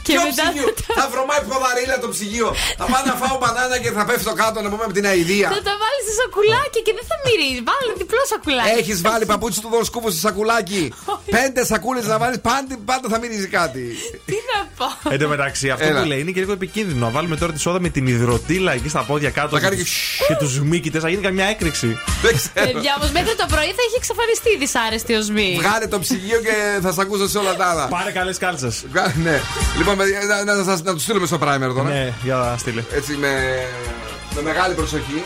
Και Ποιο μετά ψυγείο; Θα βρωμάει ποδαρίλα το ψυγείο. Θα πάω να φάω μπανάνα και θα πέφτω κάτω να πούμε από την αηδία. Θα τα βάλεις σε σακουλάκι και δεν θα μυρίζεις. Βάλε διπλό σακουλάκι. Έχεις βάλει παπούτσι του δοσκούφου σε σακουλάκι; Πέντε σακούλες να βάλεις, πάντα, πάντα θα μυρίζει κάτι. Τι να πω. Εν τω μεταξύ, αυτό Έλα. που λέει είναι και λίγο επικίνδυνο. Να βάλουμε τώρα τη σόδα με την υδροτήλα εκεί στα πόδια κάτω. Να κάνει και, και τους μύκητες, θα γίνει καμιά έκρηξη. Δεν ξέρω. Παιδιά, όμως μέχρι το πρωί θα έχει εξαφανιστεί η δυσάρεστη οσμή. Βγάλε το ψυγείο και θα σε ακούσω σε όλα τα άλλα. Πάρε καλές κάλτσες. Βγα- Ναι. Λοιπόν, παιδιά, να, να, να, να τους στείλουμε στο primer τώρα. Ναι, για να στείλε. Έτσι με, με μεγάλη προσοχή.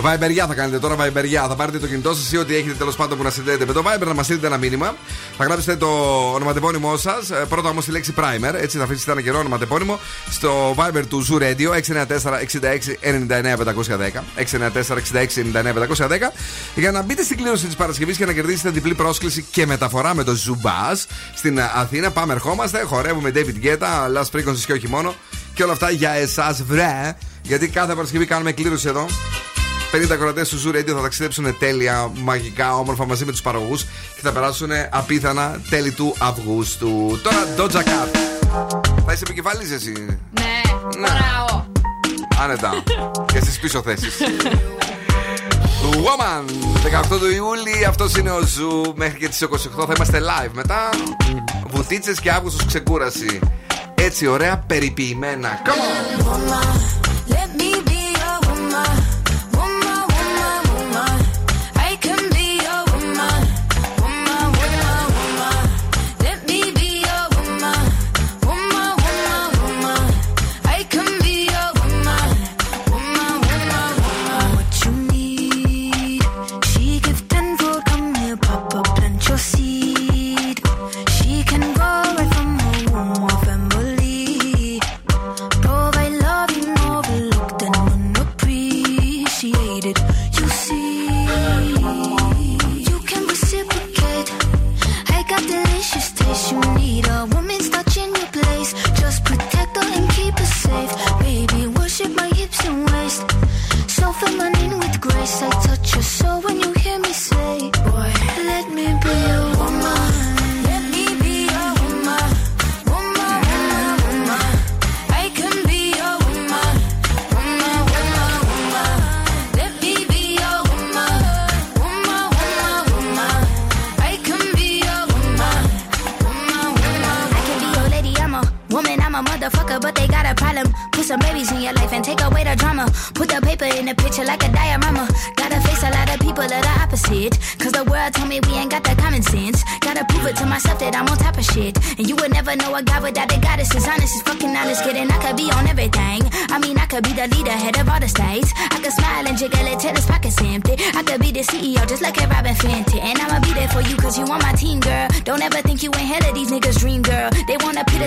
Βαϊμπεριά θα κάνετε τώρα, Βαϊμπεριά. Θα πάρετε το κινητό σας ή ό,τι έχετε τέλος πάντων που να συνδέετε με το Viber να μας στείλετε ένα μήνυμα. Θα γράψετε το ονοματεπώνυμό σας. Πρώτα όμως τη λέξη Primer. Έτσι θα αφήσετε ένα καιρό ονοματεπώνυμο στο Viber του Zoo Radio 694 66 99 510. 694 66 99 510. Για να μπείτε στην κλήρωση της Παρασκευής και να κερδίσετε διπλή πρόσκληση και μεταφορά με το Zoo Bus στην Αθήνα. Πάμε, ερχόμαστε. Χορεύουμε David Guetta, Last Frequencies και όχι μόνο. Και όλα αυτά για εσάς, βρε. Γιατί κάθε Παρασκευή κάνουμε κλήρωση εδώ. 50 κορατέ του Zoo Radio θα ταξιδέψουν τέλεια, μαγικά, όμορφα μαζί με τους παραγωγούς και θα περάσουν απίθανα τέλη του Αυγούστου. Τώρα Doja Cat. Θα είσαι επικεφαλής εσύ. Ναι, χωράω. Άνετα. και στις πίσω θέσεις. Woman 18 του Ιούλη, αυτός είναι ο Zoo. Μέχρι και τις 28 θα είμαστε live. Μετά βουτίτσες και Αύγουστος ξεκούραση. Έτσι ωραία περιποιημένα. Come on!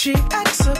she acts surprised.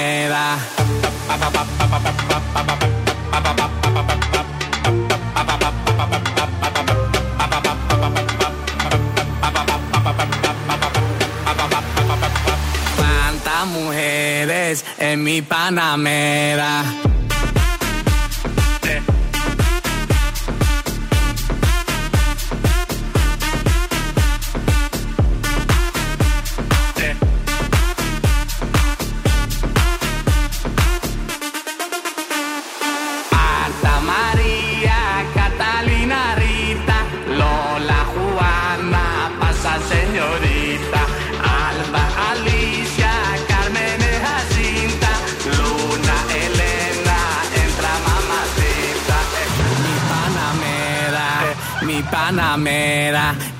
mi panamera.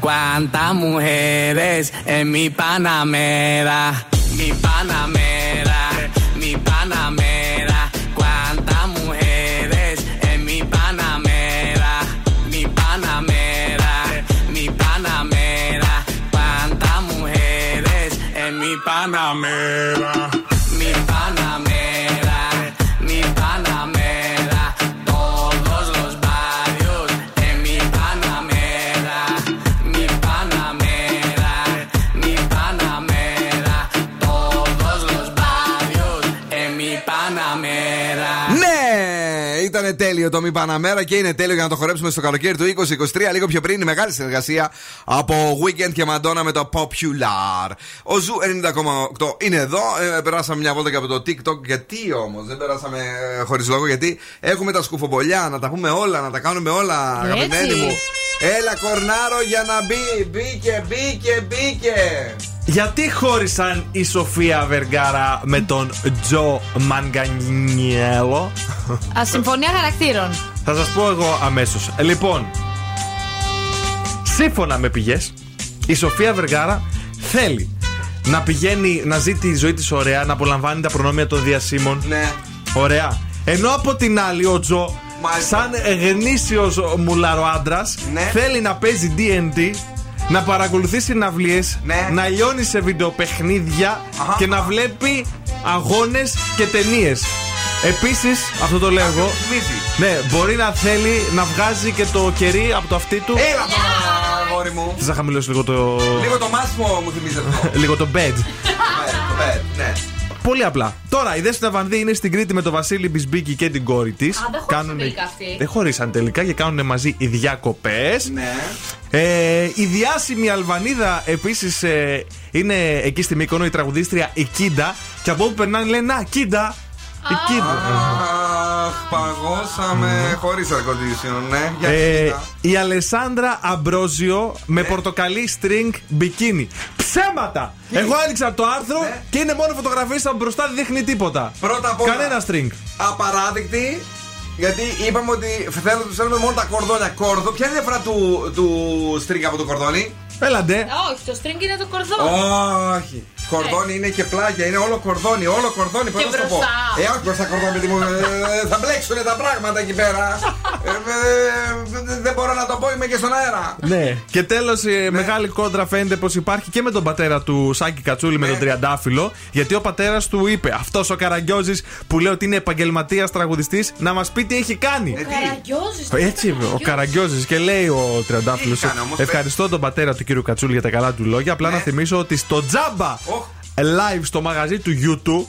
Cuántas mujeres en mi Panamera, mi Panamera. Τέλειο το Μη Παναμέρα και είναι τέλειο για να το χορέψουμε στο καλοκαίρι του 2023. Λίγο πιο πριν η μεγάλη συνεργασία από Weeknd και Madonna με το Popular. Ο Zoo 90,8 είναι εδώ. Ε, περάσαμε μια βόλτα και από το TikTok. Γιατί όμως δεν περάσαμε ε, χωρίς λόγο, γιατί έχουμε τα σκουφομπολιά να τα πούμε όλα, να τα κάνουμε όλα, Έτσι. αγαπημένοι μου. Έλα κορνάρο για να μπει. Μπήκε, μπήκε, μπήκε. Γιατί χώρισαν η Σοφία Βεργάρα με τον Τζο Μαγκανιέλο; Ασυμφωνία χαρακτήρων. Θα σας πω εγώ αμέσως. Λοιπόν, σύμφωνα με πηγές, η Σοφία Βεργάρα θέλει να πηγαίνει να ζει τη ζωή της ωραία, να απολαμβάνει τα προνόμια των διασύμων. Ναι. Ωραία. Ενώ από την άλλη ο Τζο, σαν γνήσιος μουλαροάντρας, Ναι. θέλει να παίζει D&D, να παρακολουθείς συναυλίες, να λιώνεις σε βιντεοπαιχνίδια και να βλέπει αγώνες και ταινίες. Επίσης, αυτό το λέω εγώ. Ναι, μπορεί να θέλει να βγάζει και το κερί από το αυτί του. Έλα τώρα, αγόρι μου. Θες να χαμηλώσει λίγο το. Λίγο το μάσιμο μου θυμίζεις αυτό. λίγο το bed. Ναι, το bed, ναι. Πολύ απλά. Τώρα, η Δέσποινα Βανδύ είναι στην Κρήτη με τον Βασίλη Μπισμπίκη και την κόρη της. δεν χωρίσαν τελικά αυτοί. Δεν χωρίσαν τελικά και κάνουν μαζί οι διακοπές. Ναι. Ε, η διάσημη Αλβανίδα επίσης είναι εκεί στη Μύκονο, η τραγουδίστρια η Κίντα. Και από όπου περνάνε λένε Να, Κίντα! Η Κίντα. Αχ, παγώσαμε χωρίς air condition, ναι. Για Ε, κοίτα. η Αλεσάνδρα Αμπρόζιο με πορτοκαλί string μπικίνι. Ψέματα! Εγώ άνοιξα το άρθρο και είναι μόνο φωτογραφίες από μπροστά, δεν δείχνει τίποτα. Πρώτα απ' όλα. Κανένα string. Απαράδεκτη. Γιατί είπαμε ότι θέλουμε του θέλουμε μόνο τα κορδόνια. Κόρδο. Ποια είναι η διαφορά του, του string από το κορδόνι; Έλαντε. Όχι, το string είναι το κορδόν. Όχι. Κορδόνι είναι και πλάγια, είναι όλο κορδόνι, όλο κορδόνι. Πώς Και να σου το πω. μπροστά. Ε, όχι μπροστά κορδόνι, παιδί μου. ε, θα μπλέξουν τα πράγματα εκεί πέρα. Ε, ε, δεν μπορώ να το πω, είμαι και στον αέρα. Ναι. Και τέλος, μεγάλη κόντρα φαίνεται πως υπάρχει και με τον πατέρα του Σάκη Κατσούλη με τον Τριαντάφυλλο. Γιατί ο πατέρας του είπε, αυτός ο Καραγκιόζης που λέει ότι είναι επαγγελματίας τραγουδιστής, να μας πει τι έχει κάνει. Καραγκιόζης. Έτσι είπε, ο Καραγκιόζης; Και λέει ο Τριαντάφυλλο. Τι έκανε όμως, Ευχαριστώ τον πατέρα του κύριου Κατσούλη για τα καλά του λόγια. Απλά να θυμίσω ότι στο τζάμπα live στο μαγαζί του YouTube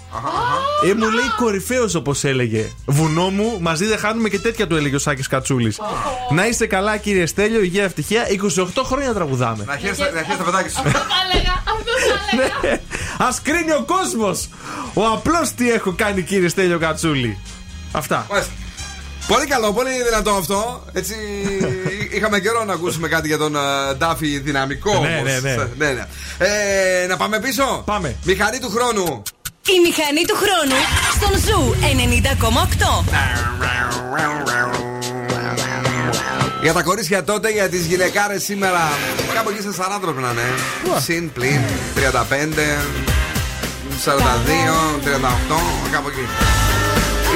ε, μου λέει κορυφαίος όπως έλεγε. Βουνό μου, μαζί δεν χάνουμε και τέτοια του έλεγε ο Σάκης Κατσούλης. Να είστε καλά κύριε Στέλιο, υγεία ευτυχία. 28 χρόνια τραγουδάμε. Να χαίρεσαι να χαίρεσαι τα παιδάκια σου. Θα έλεγα, αυτό θα έλεγα. Α κρίνει ο κόσμος! Ο απλός τι έχω κάνει κύριε Στέλιο Κατσούλη. Αυτά. Μάλιστα. Πολύ καλό, πολύ δυνατό αυτό. Έτσι, είχαμε καιρό να ακούσουμε κάτι για τον ε, Ντάφι δυναμικό. Ναι, όμως. ναι, ναι. ναι, ναι. Ε, να πάμε πίσω; Πάμε. Μηχανή του χρόνου. Η μηχανή του χρόνου στον Zoo 90,8. Για τα κορίτσια τότε, για τις γυναικάρες σήμερα. Κάπου εκεί σε 40 πρέπει να είναι. Συν, πλην, 35, 42, 38, κάπου εκεί.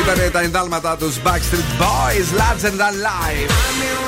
Ήταν τα εντάλματα του Backstreet Boys, Lads and Alive.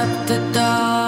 Up the dark.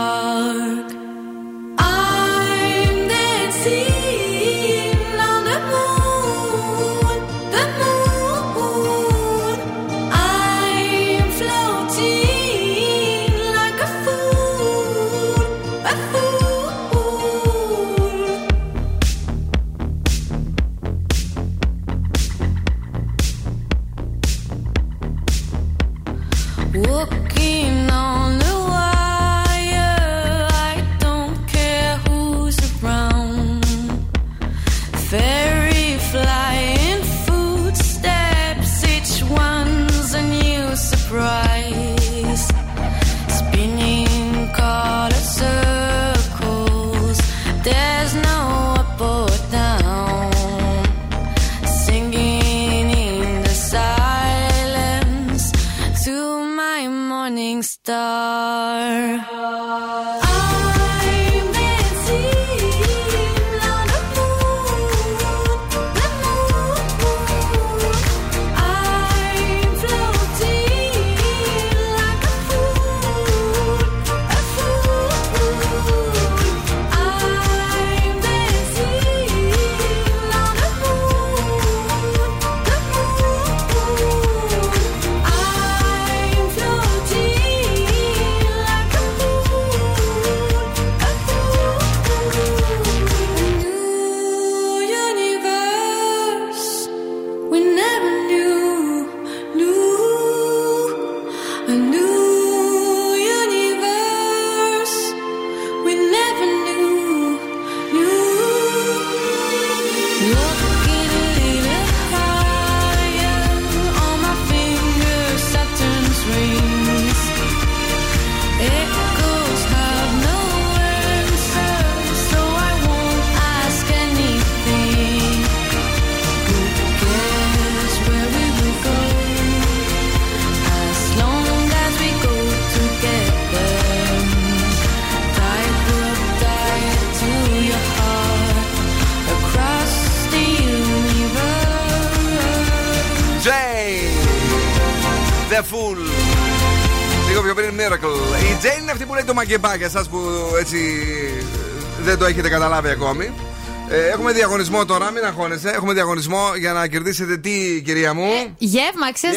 Είναι αυτή που λέει το μαγκεμπά για εσά που έτσι δεν το έχετε καταλάβει ακόμη. Ε, έχουμε διαγωνισμό τώρα, μην αγχώνεσαι. Έχουμε διαγωνισμό για να κερδίσετε τι, κυρία μου; Γεύμα αξία 15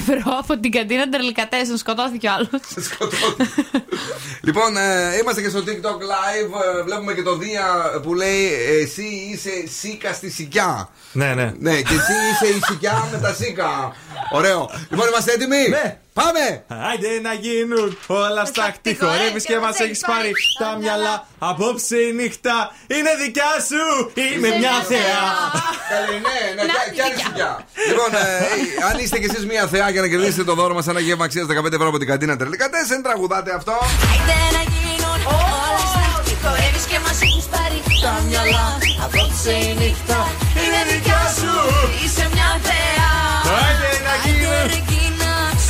ευρώ από την καντίνα Ντερλικατέσεν. Σκοτώθηκε ο άλλος. Λοιπόν, ε, είμαστε και στο TikTok live. ε, βλέπουμε και το Δία που λέει Εσύ είσαι σίκα στη σικιά. Ναι, ναι. Ναι, και εσύ είσαι η σικιά με τα σίκα. Ωραίο. Λοιπόν, είμαστε έτοιμοι; Ναι. Πάμε! Άιντε να γίνουν όλα στάχτη. Χορεύεις και μας έχεις πάρει τα μυαλά. Απόψε η νύχτα είναι δικιά σου. Είμαι μια θεά. Καλή, ναι, ναι, κι- κι άλλη σικιά. Λοιπόν, ε, αν είστε κι εσείς μια θεά για να κερδίσετε το δώρο μας ένα γεύμα αξίας 15 ευρώ από την καντίνα Τερλικατέσεν, τραγουδάτε αυτό. Άιντε να γίνουν όλα στάχτη Χορεύεις και μας έχεις πάρει τα μυαλά Απόψε η νύχτα είναι δικιά σου Είσαι μια θεά Άιντε να γίνουν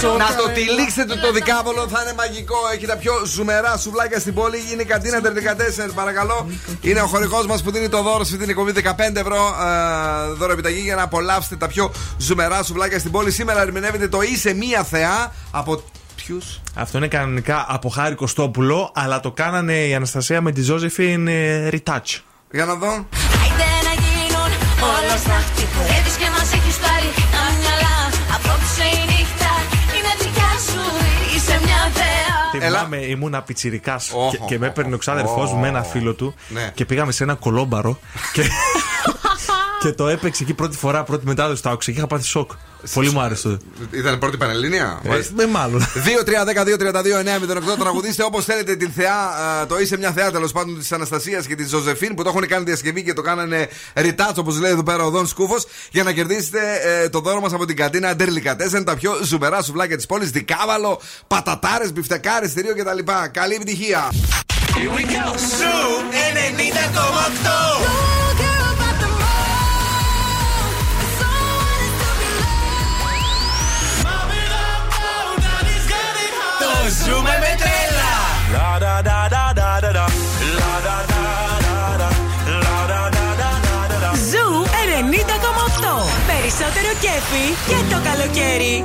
Να το τυλίξετε το δικάβολο, θα είναι μαγικό. Έχει τα πιο ζουμερά σουβλάκια στην πόλη. Είναι η καντίνα Τερλικατέσεν, παρακαλώ. Είναι ο χορηγός μας που δίνει το δώρο σε αυτή την εκπομπή 15 ευρώ ε, δώρο επιταγή για να απολαύσετε τα πιο ζουμερά σουβλάκια στην πόλη. Σήμερα ερμηνεύεται το Είσαι μία θεά από ποιους; Αυτό είναι κανονικά από Χάρη Κωστόπουλο, αλλά το κάνανε η Αναστασία με τη Ζώζεφιν ε, retouch. Για να δω. Άιντε να γίνουν όλα στάχτη Χορεύεις Θυμάμαι, ήμουν πιτσιρικάς Οχ, και, και με οχ, έπαιρνε ο ξάδερφός μου με ένα φίλο του Ναι. και πήγαμε σε ένα κολόμπαρο και, και το έπαιξε εκεί πρώτη φορά, πρώτη μετάδοση. Το άκουσα και είχα πάθει σοκ. Πολύ μου άρεσε. το. Ήταν πρώτη πανελλήνια; Ε, με μάλλον. 2-3-10-2-32-9-08 τραγουδίστε όπως θέλετε την θεά. α, Το είσαι μια θεά τέλος πάντων της Αναστασίας και της Ζωζεφίν που το έχουν κάνει διασκευή και το κάνανε ρητάτσο όπως λέει εδώ πέρα ο Δον Σκούφος για να κερδίσετε ε, το δώρο μας από την καντίνα Αντερλικατέσεν. Τα πιο ζουμερά σουβλάκια της πόλης. Δικάβαλο, πατατάρες, μπιφτεκάρες, θηρίο κτλ. Καλή επιτυχία. Σου 90,8 da da da Ζου 90,8. Περισσότερο κέφι και το καλοκαίρι.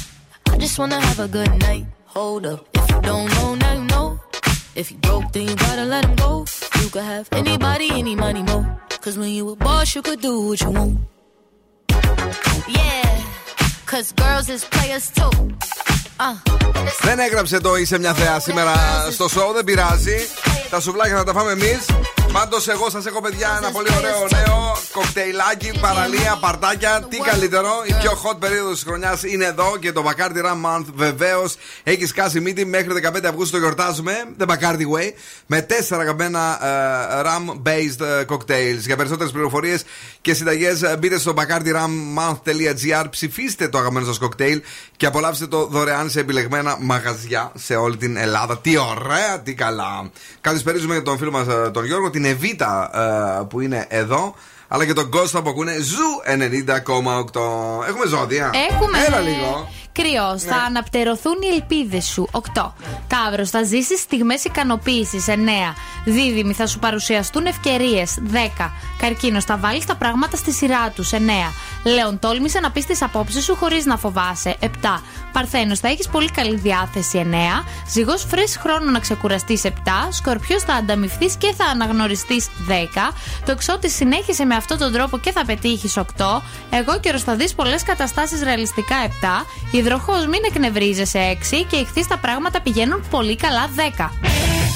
I just wanna have a good night. Hold up, if you don't know, now you know. If you broke, then you gotta let him go. You could have anybody, any money, mo. Cause when you a boss, you could do what you want. Yeah, cause girls is players too. Uh, Δεν έγραψε το είσαι μια θεά σήμερα στο show, δεν πειράζει. Τα σουβλάκια θα τα φάμε εμεί. Πάντω, εγώ σα έχω παιδιά ένα πολύ ωραίο νέο κοκτέιλάκι, παραλία, παρτάκια. Τι καλύτερο, η πιο hot περίοδος της χρονιάς είναι εδώ και το Bacardi Ram Month βεβαίως έχει σκάσει μύτη. Μέχρι 15 Αυγούστου το γιορτάζουμε. The Bacardi Way. Με τέσσερα αγαπημένα ε, Ram based ε, cocktails. Για περισσότερες πληροφορίες και συνταγές μπείτε στο bacardirummonth.gr. Ψηφίστε το αγαπημένο σας κοκτέιλ και απολαύστε το δωρεάν σε επιλεγμένα μαγαζιά σε όλη την Ελλάδα. Τι ωραία, τι καλά. Καλησπέριζουμε τον φίλο μας τον Γιώργο, την Εβίτα ε, που είναι εδώ. Αλλά και τον Κώστα που ακούνε Zoo 90,8. Έχουμε ζώδια. Έχουμε. Έλα λίγο. Κριός, θα αναπτερωθούν οι ελπίδες σου. 8. Ταύρος, θα ζήσεις στιγμές ικανοποίησης. 9. Δίδυμη, θα σου παρουσιαστούν ευκαιρίες. 10. Καρκίνος, θα βάλεις τα πράγματα στη σειρά τους. 9. Λέων, τόλμησε να πεις τις απόψεις σου χωρίς να φοβάσαι. 7. Παρθένος, θα έχεις πολύ καλή διάθεση. 9. Ζυγός, φρε χρόνο να ξεκουραστείς. 7. Σκορπιός, θα ανταμυφθείς και θα αναγνωριστείς. 10. Το εξώτης, συνέχισε με αυτόν τον τρόπο και θα πετύχεις. 8. Εγώ καιρο, θα δεις πολλές καταστάσεις ρεαλιστικά. 7. Υδροχό, μην εκνευρίζεσαι 6. Και ηχθείς τα πράγματα πηγαίνουν πολύ καλά. 10.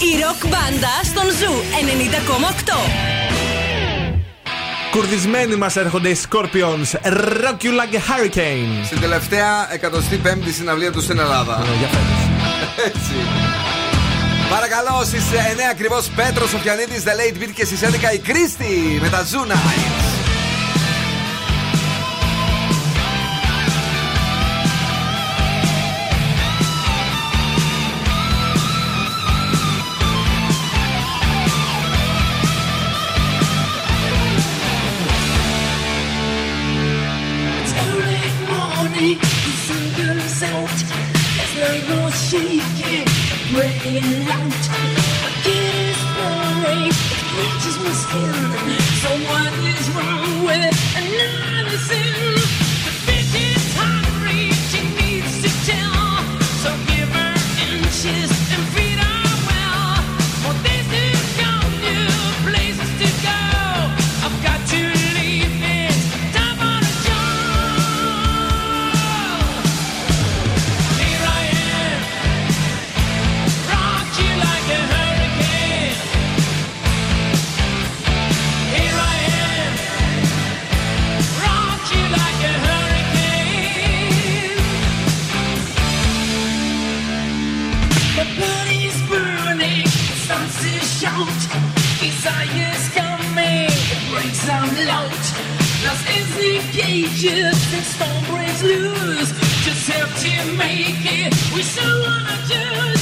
Η ροκ μπάντα στον Zoo 90,8. Κουρδισμένοι μας έρχονται οι Scorpions. Rock you like a hurricane. Στην τελευταία 105η συναυλία τους στην Ελλάδα. Έτσι. Παρακαλώ στις 9 ακριβώς Πέτρος Σοφιανίδης, The Late Beat και στις 11 η Κρίστη με τα Ζούνα. The result. As long breaking out. in cages and stone breaks loose. Just have to make it. We still wanna do.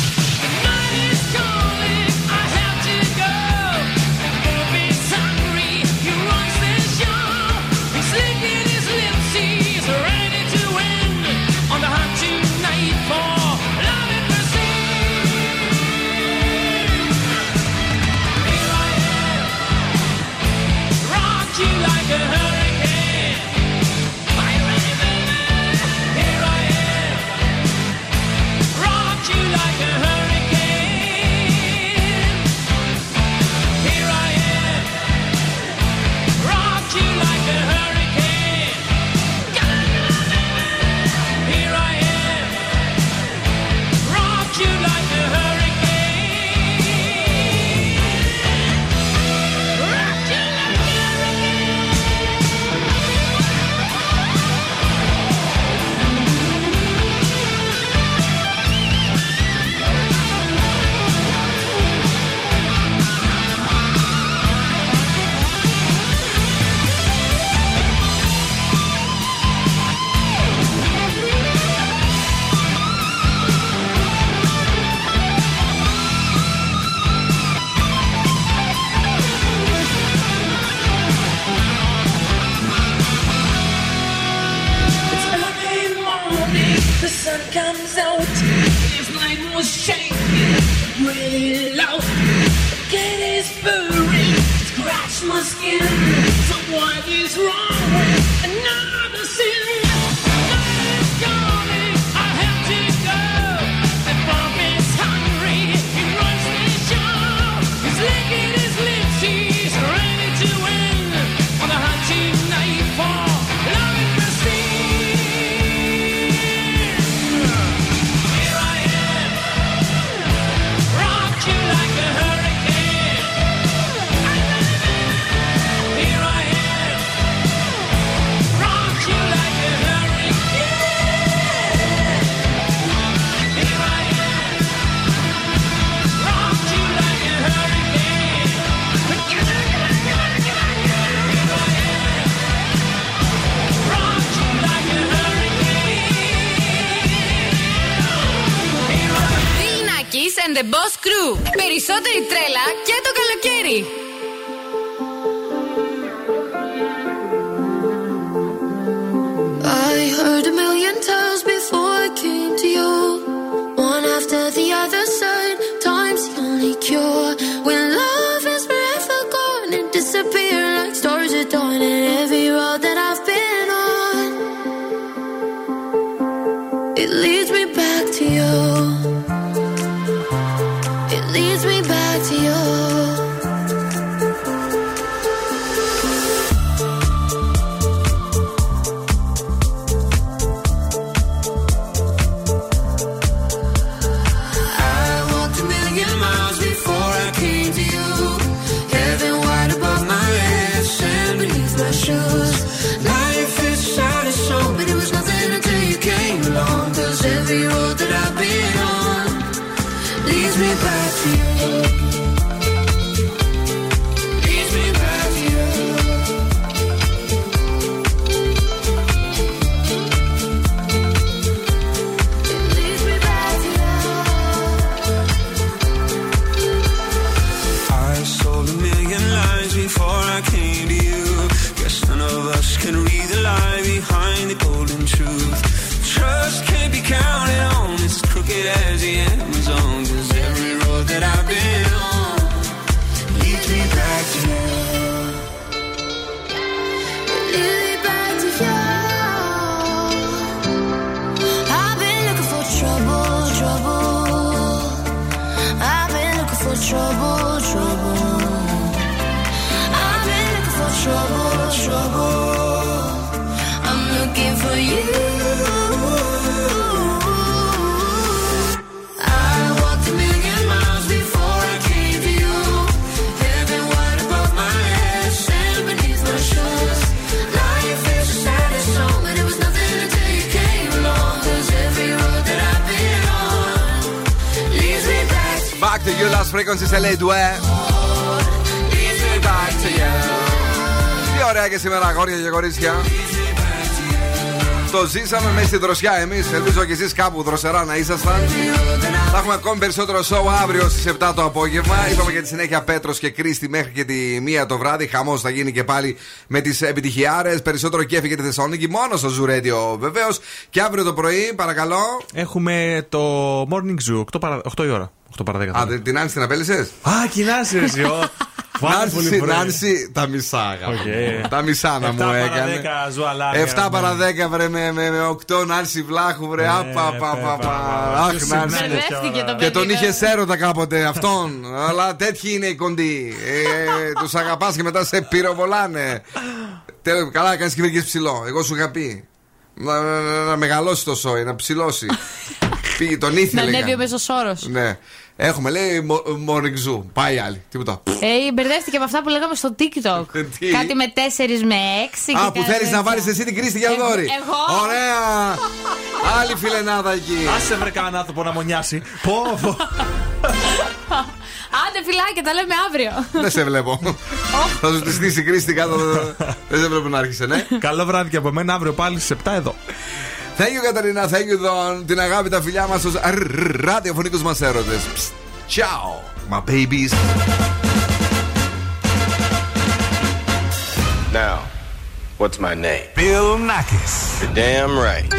Κορίτσια. Το ζήσαμε μέσα στη δροσιά εμείς. Ελπίζω και εσείς κάπου δροσερά να ήσασταν. Θα έχουμε ακόμη περισσότερο show αύριο στις 7 το απόγευμα. Είπαμε για τη συνέχεια Πέτρος και Κρίστη μέχρι και τη 1 το βράδυ. Χαμός θα γίνει και πάλι με τις επιτυχιάρες. Περισσότερο κέφι για τη Θεσσαλονίκη μόνος στο Zoo Radio βεβαίως. Και αύριο το πρωί, παρακαλώ. Έχουμε το Morning Zoo 8, παρα... 8 η ώρα. 8 παρα 10. Α, δεν- την Άνση την απέλησες; Α, κοινάσαι εσύ. ω. Πάρα πολύ Νάνση, πρωί. Νάνση, τα μισά αγαπώ. Οκ. Τα μισά να 7 μου παρα έκανε. 10 ζουαλάρια, 7 παρα ναι. 10 βρε με, με, με 8 Νάνση Βλάχου βρε. Απα, πα, πα, πα. Αχ, Ποιος Νάνση. είναι Μπερδεύτηκε το Και τον παιδί, είχε έρωτα κάποτε αυτόν. Αλλά τέτοιοι είναι οι κοντοί. Ε, τους αγαπάς και μετά σε πυροβολάνε. Τέλος, καλά, κάνεις και βρήκε ψηλό. Εγώ σου είχα πει. Να, να, να, να μεγαλώσει το σόι, να ψηλώσει. Πήγε, τον Να ήθελε. ανέβει ο μέσος όρος. Ναι. Έχουμε, λέει, μοριγκζού. Πάει άλλη. Τίποτα. Ε, μπερδεύτηκε με αυτά που λέγαμε στο TikTok. Ε, Τι; Κάτι με 4 με 6. Α, που θέλεις να βάλεις εσύ την Κρίστη Γιαλδόρη. Εγώ. Ωραία. Άλλη φιλενάδα εκεί. Άσε βρε κανέναν άνθρωπο να μονιάσει. Πω, πω. Άντε φυλάκια, τα λέμε αύριο. Δεν σε βλέπω. Θα σου τη στήσει η Κρίστη κάτω. Δεν σε βλέπω να άρχισε, ναι. Καλό βράδυ και από μένα αύριο πάλι στι 7 εδώ. Thank you, Καταρίνα. Thank you, Don. Την αγάπη, τα φιλιά μας στους ραδιοφωνικούς μας έρωτες. Ciao, my babies. Now, what's my name? Bill Nakis. You're damn right.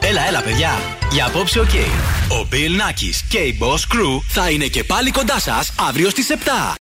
Έλα, έλα, παιδιά. Για απόψε, οκ. Ο Bill Nakis και η Boss Crew θα είναι και πάλι κοντά σας αύριο στις 7.